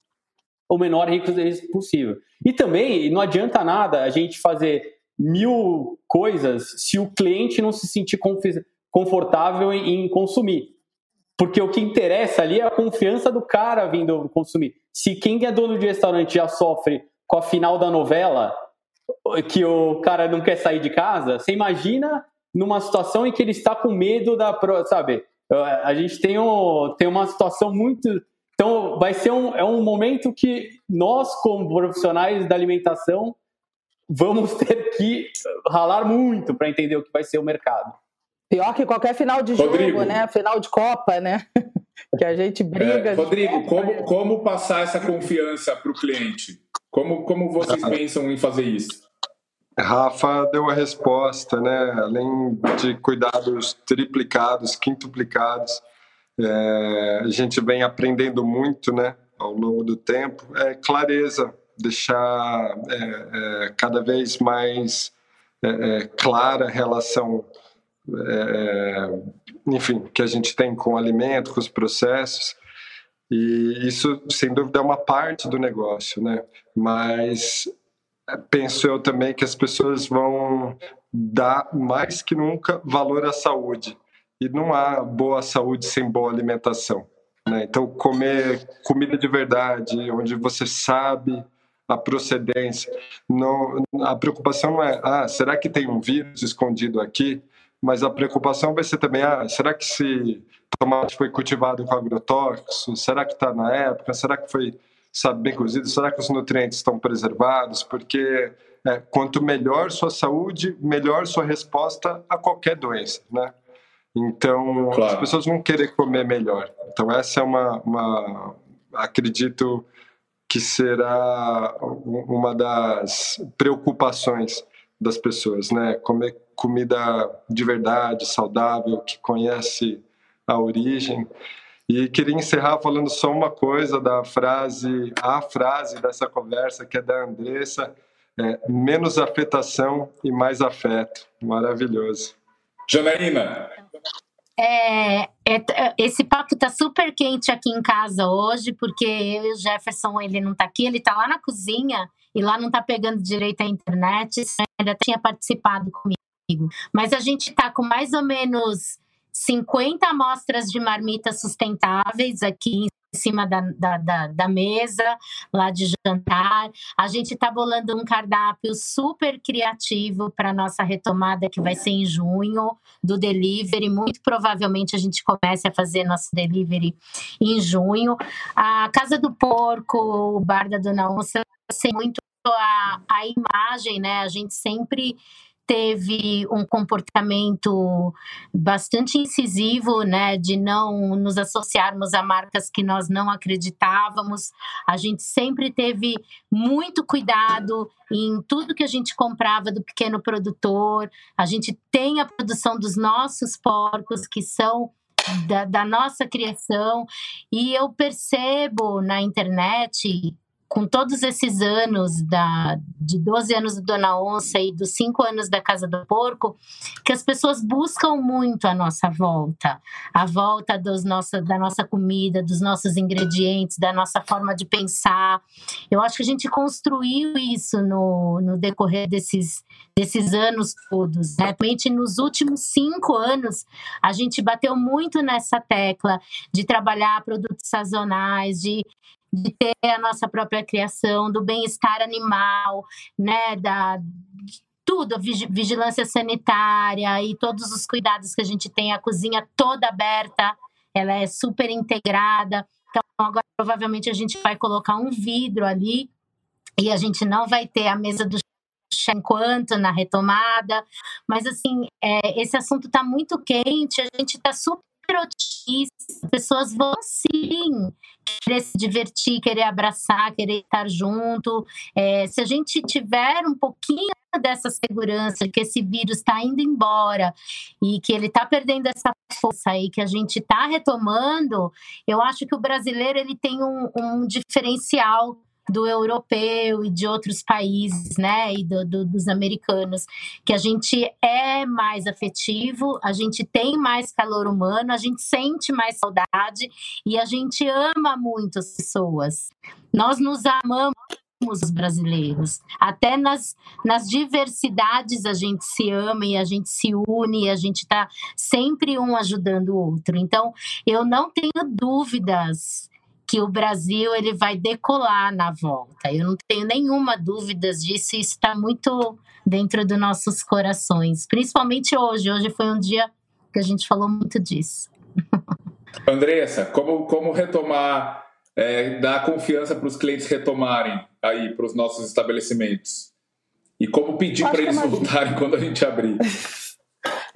O menor risco possível. E também não adianta nada a gente fazer mil coisas se o cliente não se sentir confortável em consumir. Porque o que interessa ali é a confiança do cara vindo consumir. Se quem é dono de restaurante já sofre com a final da novela, que o cara não quer sair de casa, você imagina numa situação em que ele está com medo da. Sabe? A gente tem, um, tem uma situação muito. Então, vai ser um, é um momento que nós, como profissionais da alimentação, vamos ter que ralar muito para entender o que vai ser o mercado. Pior que qualquer final de Rodrigo. jogo, né? Final de Copa, né? que a gente briga. É, Rodrigo, como, como passar essa confiança para o cliente? Como, como vocês pensam em fazer isso? Rafa deu a resposta, né? Além de cuidados triplicados, quintuplicados, é, a gente vem aprendendo muito, né? Ao longo do tempo, é clareza, deixar é, é, cada vez mais é, é, clara a relação é, enfim, que a gente tem com o alimento, com os processos. E isso, sem dúvida, é uma parte do negócio, né? Mas é, penso eu também que as pessoas vão dar mais que nunca valor à saúde. E não há boa saúde sem boa alimentação. Né? Então, comer comida de verdade, onde você sabe a procedência. Não, a preocupação não é, ah, será que tem um vírus escondido aqui? mas a preocupação vai ser também, ah, será que esse tomate foi cultivado com agrotóxico? Será que está na época? Será que foi sabe, bem cozido? Será que os nutrientes estão preservados? Porque é, quanto melhor sua saúde, melhor sua resposta a qualquer doença, né? Então, claro. as pessoas vão querer comer melhor. Então, essa é uma, uma acredito que será uma das preocupações das pessoas, né? Comer comida de verdade, saudável, que conhece a origem. E queria encerrar falando só uma coisa da frase, a frase dessa conversa, que é da Andressa, é, menos afetação e mais afeto. Maravilhoso. Janaína. É, é, esse papo tá super quente aqui em casa hoje, porque eu e o Jefferson, ele não tá aqui, ele tá lá na cozinha e lá não tá pegando direito a internet, ele até tinha participado comigo. Mas a gente está com mais ou menos 50 amostras de marmitas sustentáveis aqui em cima da, da, da, da mesa, lá de jantar. A gente está bolando um cardápio super criativo para nossa retomada, que vai ser em junho, do delivery. Muito provavelmente a gente comece a fazer nosso delivery em junho. A Casa do Porco, o Bar da Dona Onça, sei muito a, a imagem, né? A gente sempre teve um comportamento bastante incisivo, né, de não nos associarmos a marcas que nós não acreditávamos. A gente sempre teve muito cuidado em tudo que a gente comprava do pequeno produtor. A gente tem a produção dos nossos porcos que são da, da nossa criação. E eu percebo na internet com todos esses anos da, de 12 anos do Dona Onça e dos 5 anos da Casa do Porco, que as pessoas buscam muito a nossa volta, a volta dos nossa, da nossa comida, dos nossos ingredientes, da nossa forma de pensar. Eu acho que a gente construiu isso no, no decorrer desses, desses anos todos. Né? Realmente, nos últimos cinco anos, a gente bateu muito nessa tecla de trabalhar produtos sazonais, de de ter a nossa própria criação, do bem-estar animal, né, da tudo, vigilância sanitária e todos os cuidados que a gente tem, a cozinha toda aberta, ela é super integrada. Então, agora provavelmente a gente vai colocar um vidro ali e a gente não vai ter a mesa do enquanto na retomada, mas assim, é, esse assunto está muito quente, a gente está super as pessoas vão sim querer se divertir, querer abraçar, querer estar junto. É, se a gente tiver um pouquinho dessa segurança que esse vírus está indo embora e que ele está perdendo essa força aí que a gente está retomando, eu acho que o brasileiro ele tem um, um diferencial do europeu e de outros países, né, e do, do, dos americanos, que a gente é mais afetivo, a gente tem mais calor humano, a gente sente mais saudade e a gente ama muito as pessoas. Nós nos amamos os brasileiros. Até nas, nas diversidades a gente se ama e a gente se une, e a gente está sempre um ajudando o outro. Então, eu não tenho dúvidas que o Brasil ele vai decolar na volta. Eu não tenho nenhuma dúvida disso, isso está muito dentro dos nossos corações, principalmente hoje. Hoje foi um dia que a gente falou muito disso. Andressa, como, como retomar, é, dar confiança para os clientes retomarem aí para os nossos estabelecimentos? E como pedir para eles voltarem quando a gente abrir?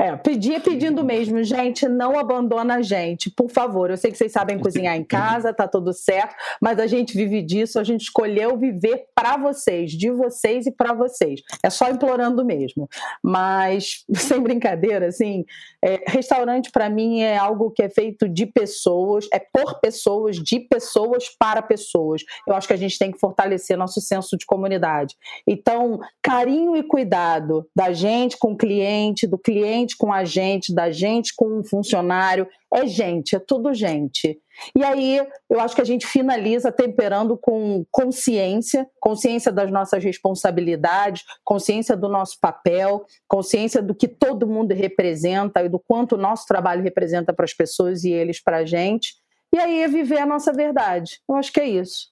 É, pedir pedindo mesmo, gente, não abandona a gente, por favor. Eu sei que vocês sabem cozinhar em casa, tá tudo certo, mas a gente vive disso, a gente escolheu viver para vocês, de vocês e para vocês. É só implorando mesmo. Mas, sem brincadeira, assim, é, restaurante para mim é algo que é feito de pessoas, é por pessoas, de pessoas para pessoas. Eu acho que a gente tem que fortalecer nosso senso de comunidade. Então, carinho e cuidado da gente com o cliente, do cliente com a gente, da gente com um funcionário. É gente, é tudo gente. E aí eu acho que a gente finaliza temperando com consciência, consciência das nossas responsabilidades, consciência do nosso papel, consciência do que todo mundo representa e do quanto o nosso trabalho representa para as pessoas e eles para a gente. E aí é viver a nossa verdade. Eu acho que é isso.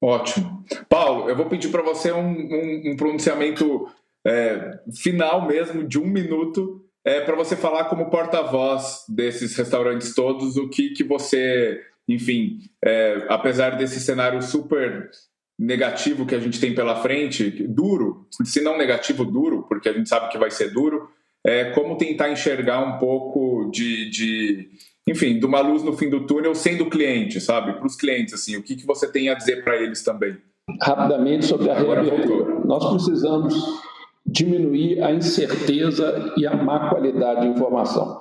Ótimo. Paulo, eu vou pedir para você um, um, um pronunciamento é, final mesmo, de um minuto, é, para você falar como porta-voz desses restaurantes todos, o que, que você, enfim, é, apesar desse cenário super negativo que a gente tem pela frente, duro, se não negativo, duro, porque a gente sabe que vai ser duro, é, como tentar enxergar um pouco de, de, enfim, de uma luz no fim do túnel sendo cliente, sabe? Para os clientes, assim, o que, que você tem a dizer para eles também? Rapidamente sobre a reabertura. Nós precisamos diminuir a incerteza e a má qualidade de informação.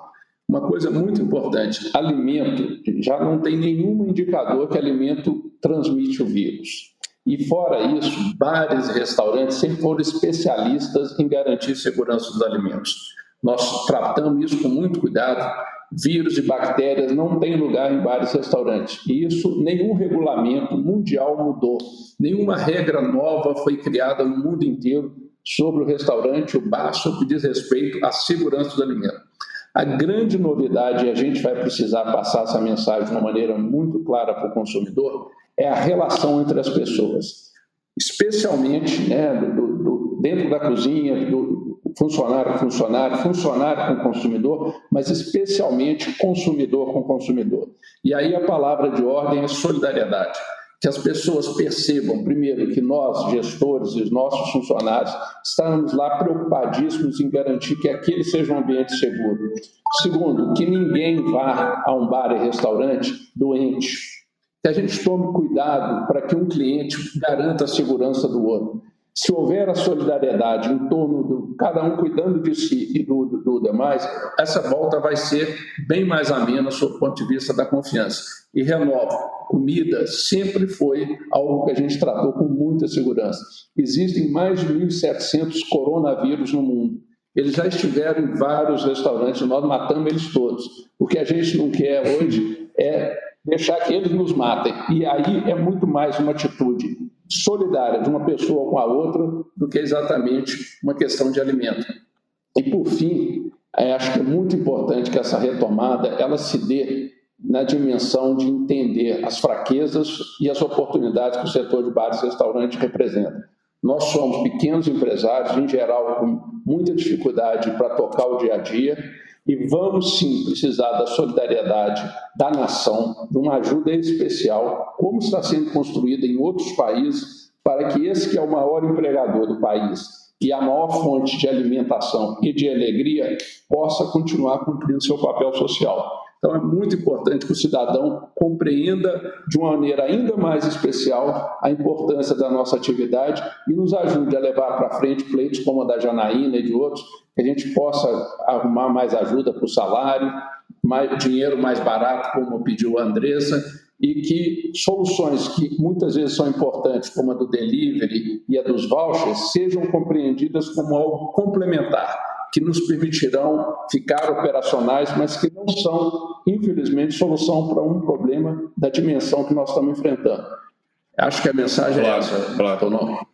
Uma coisa muito importante: alimento, já não tem nenhum indicador que alimento transmite o vírus. E fora isso, bares e restaurantes sempre foram especialistas em garantir segurança dos alimentos. Nós tratamos isso com muito cuidado. Vírus e bactérias não têm lugar em bares e restaurantes. E isso nenhum regulamento mundial mudou. Nenhuma regra nova foi criada no mundo inteiro sobre o restaurante, o bar, sobre o que diz respeito à segurança do alimento. A grande novidade, e a gente vai precisar passar essa mensagem de uma maneira muito clara para o consumidor, é a relação entre as pessoas. Especialmente né, do, do, dentro da cozinha, do funcionário com funcionário, funcionário com consumidor, mas especialmente consumidor com consumidor. E aí a palavra de ordem é solidariedade que as pessoas percebam, primeiro, que nós, gestores e os nossos funcionários, estamos lá preocupadíssimos em garantir que aquele seja um ambiente seguro. Segundo, que ninguém vá a um bar e restaurante doente. Que a gente tome cuidado para que um cliente garanta a segurança do outro. Se houver a solidariedade em torno do cada um cuidando de si e do, do, do demais, essa volta vai ser bem mais amena sob o ponto de vista da confiança. E renovo, comida sempre foi algo que a gente tratou com muita segurança. Existem mais de 1.700 coronavírus no mundo. Eles já estiveram em vários restaurantes, nós matamos eles todos. O que a gente não quer hoje é deixar que eles nos matem. E aí é muito mais uma atitude solidária de uma pessoa com a outra do que exatamente uma questão de alimento. E por fim, é, acho que é muito importante que essa retomada ela se dê na dimensão de entender as fraquezas e as oportunidades que o setor de bares e restaurantes representa. Nós somos pequenos empresários, em geral, com muita dificuldade para tocar o dia a dia, e vamos sim precisar da solidariedade da nação, de uma ajuda especial, como está sendo construída em outros países, para que esse que é o maior empregador do país e a maior fonte de alimentação e de alegria possa continuar cumprindo seu papel social. Então é muito importante que o cidadão compreenda de uma maneira ainda mais especial a importância da nossa atividade e nos ajude a levar para frente pleitos como a da Janaína e de outros, que a gente possa arrumar mais ajuda para o salário, mais, dinheiro mais barato, como pediu a Andressa, e que soluções que muitas vezes são importantes, como a do delivery e a dos vouchers, sejam compreendidas como algo complementar que nos permitirão ficar operacionais, mas que não são, infelizmente, solução para um problema da dimensão que nós estamos enfrentando. Acho que a mensagem é claro, é essa, claro.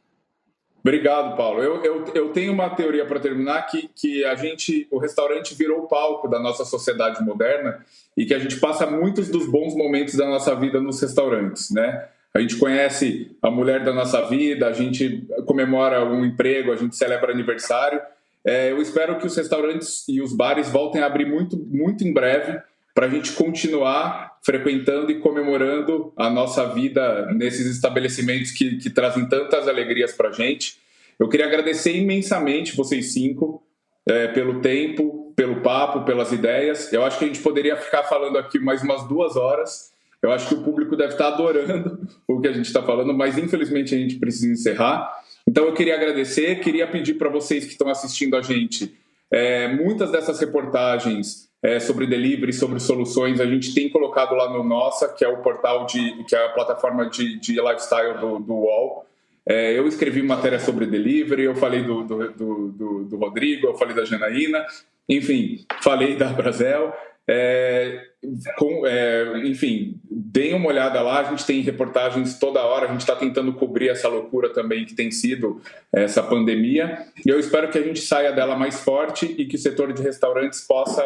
Obrigado, Paulo. Eu, eu, eu tenho uma teoria para terminar que, que a gente, o restaurante virou o palco da nossa sociedade moderna e que a gente passa muitos dos bons momentos da nossa vida nos restaurantes, né? A gente conhece a mulher da nossa vida, a gente comemora um emprego, a gente celebra aniversário é, eu espero que os restaurantes e os bares voltem a abrir muito, muito em breve para a gente continuar frequentando e comemorando a nossa vida nesses estabelecimentos que, que trazem tantas alegrias para a gente. Eu queria agradecer imensamente vocês cinco é, pelo tempo, pelo papo, pelas ideias. Eu acho que a gente poderia ficar falando aqui mais umas duas horas. Eu acho que o público deve estar adorando o que a gente está falando, mas infelizmente a gente precisa encerrar. Então eu queria agradecer, queria pedir para vocês que estão assistindo a gente, é, muitas dessas reportagens é, sobre delivery, sobre soluções, a gente tem colocado lá no Nossa, que é o portal de, que é a plataforma de, de lifestyle do, do UOL. É, eu escrevi matéria sobre delivery, eu falei do, do, do, do Rodrigo, eu falei da Janaína, enfim, falei da Brasel. É, com, é, enfim, deem uma olhada lá, a gente tem reportagens toda hora, a gente está tentando cobrir essa loucura também que tem sido essa pandemia, e eu espero que a gente saia dela mais forte e que o setor de restaurantes possa,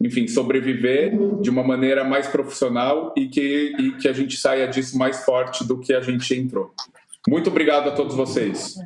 enfim, sobreviver de uma maneira mais profissional e que, e que a gente saia disso mais forte do que a gente entrou. Muito obrigado a todos vocês.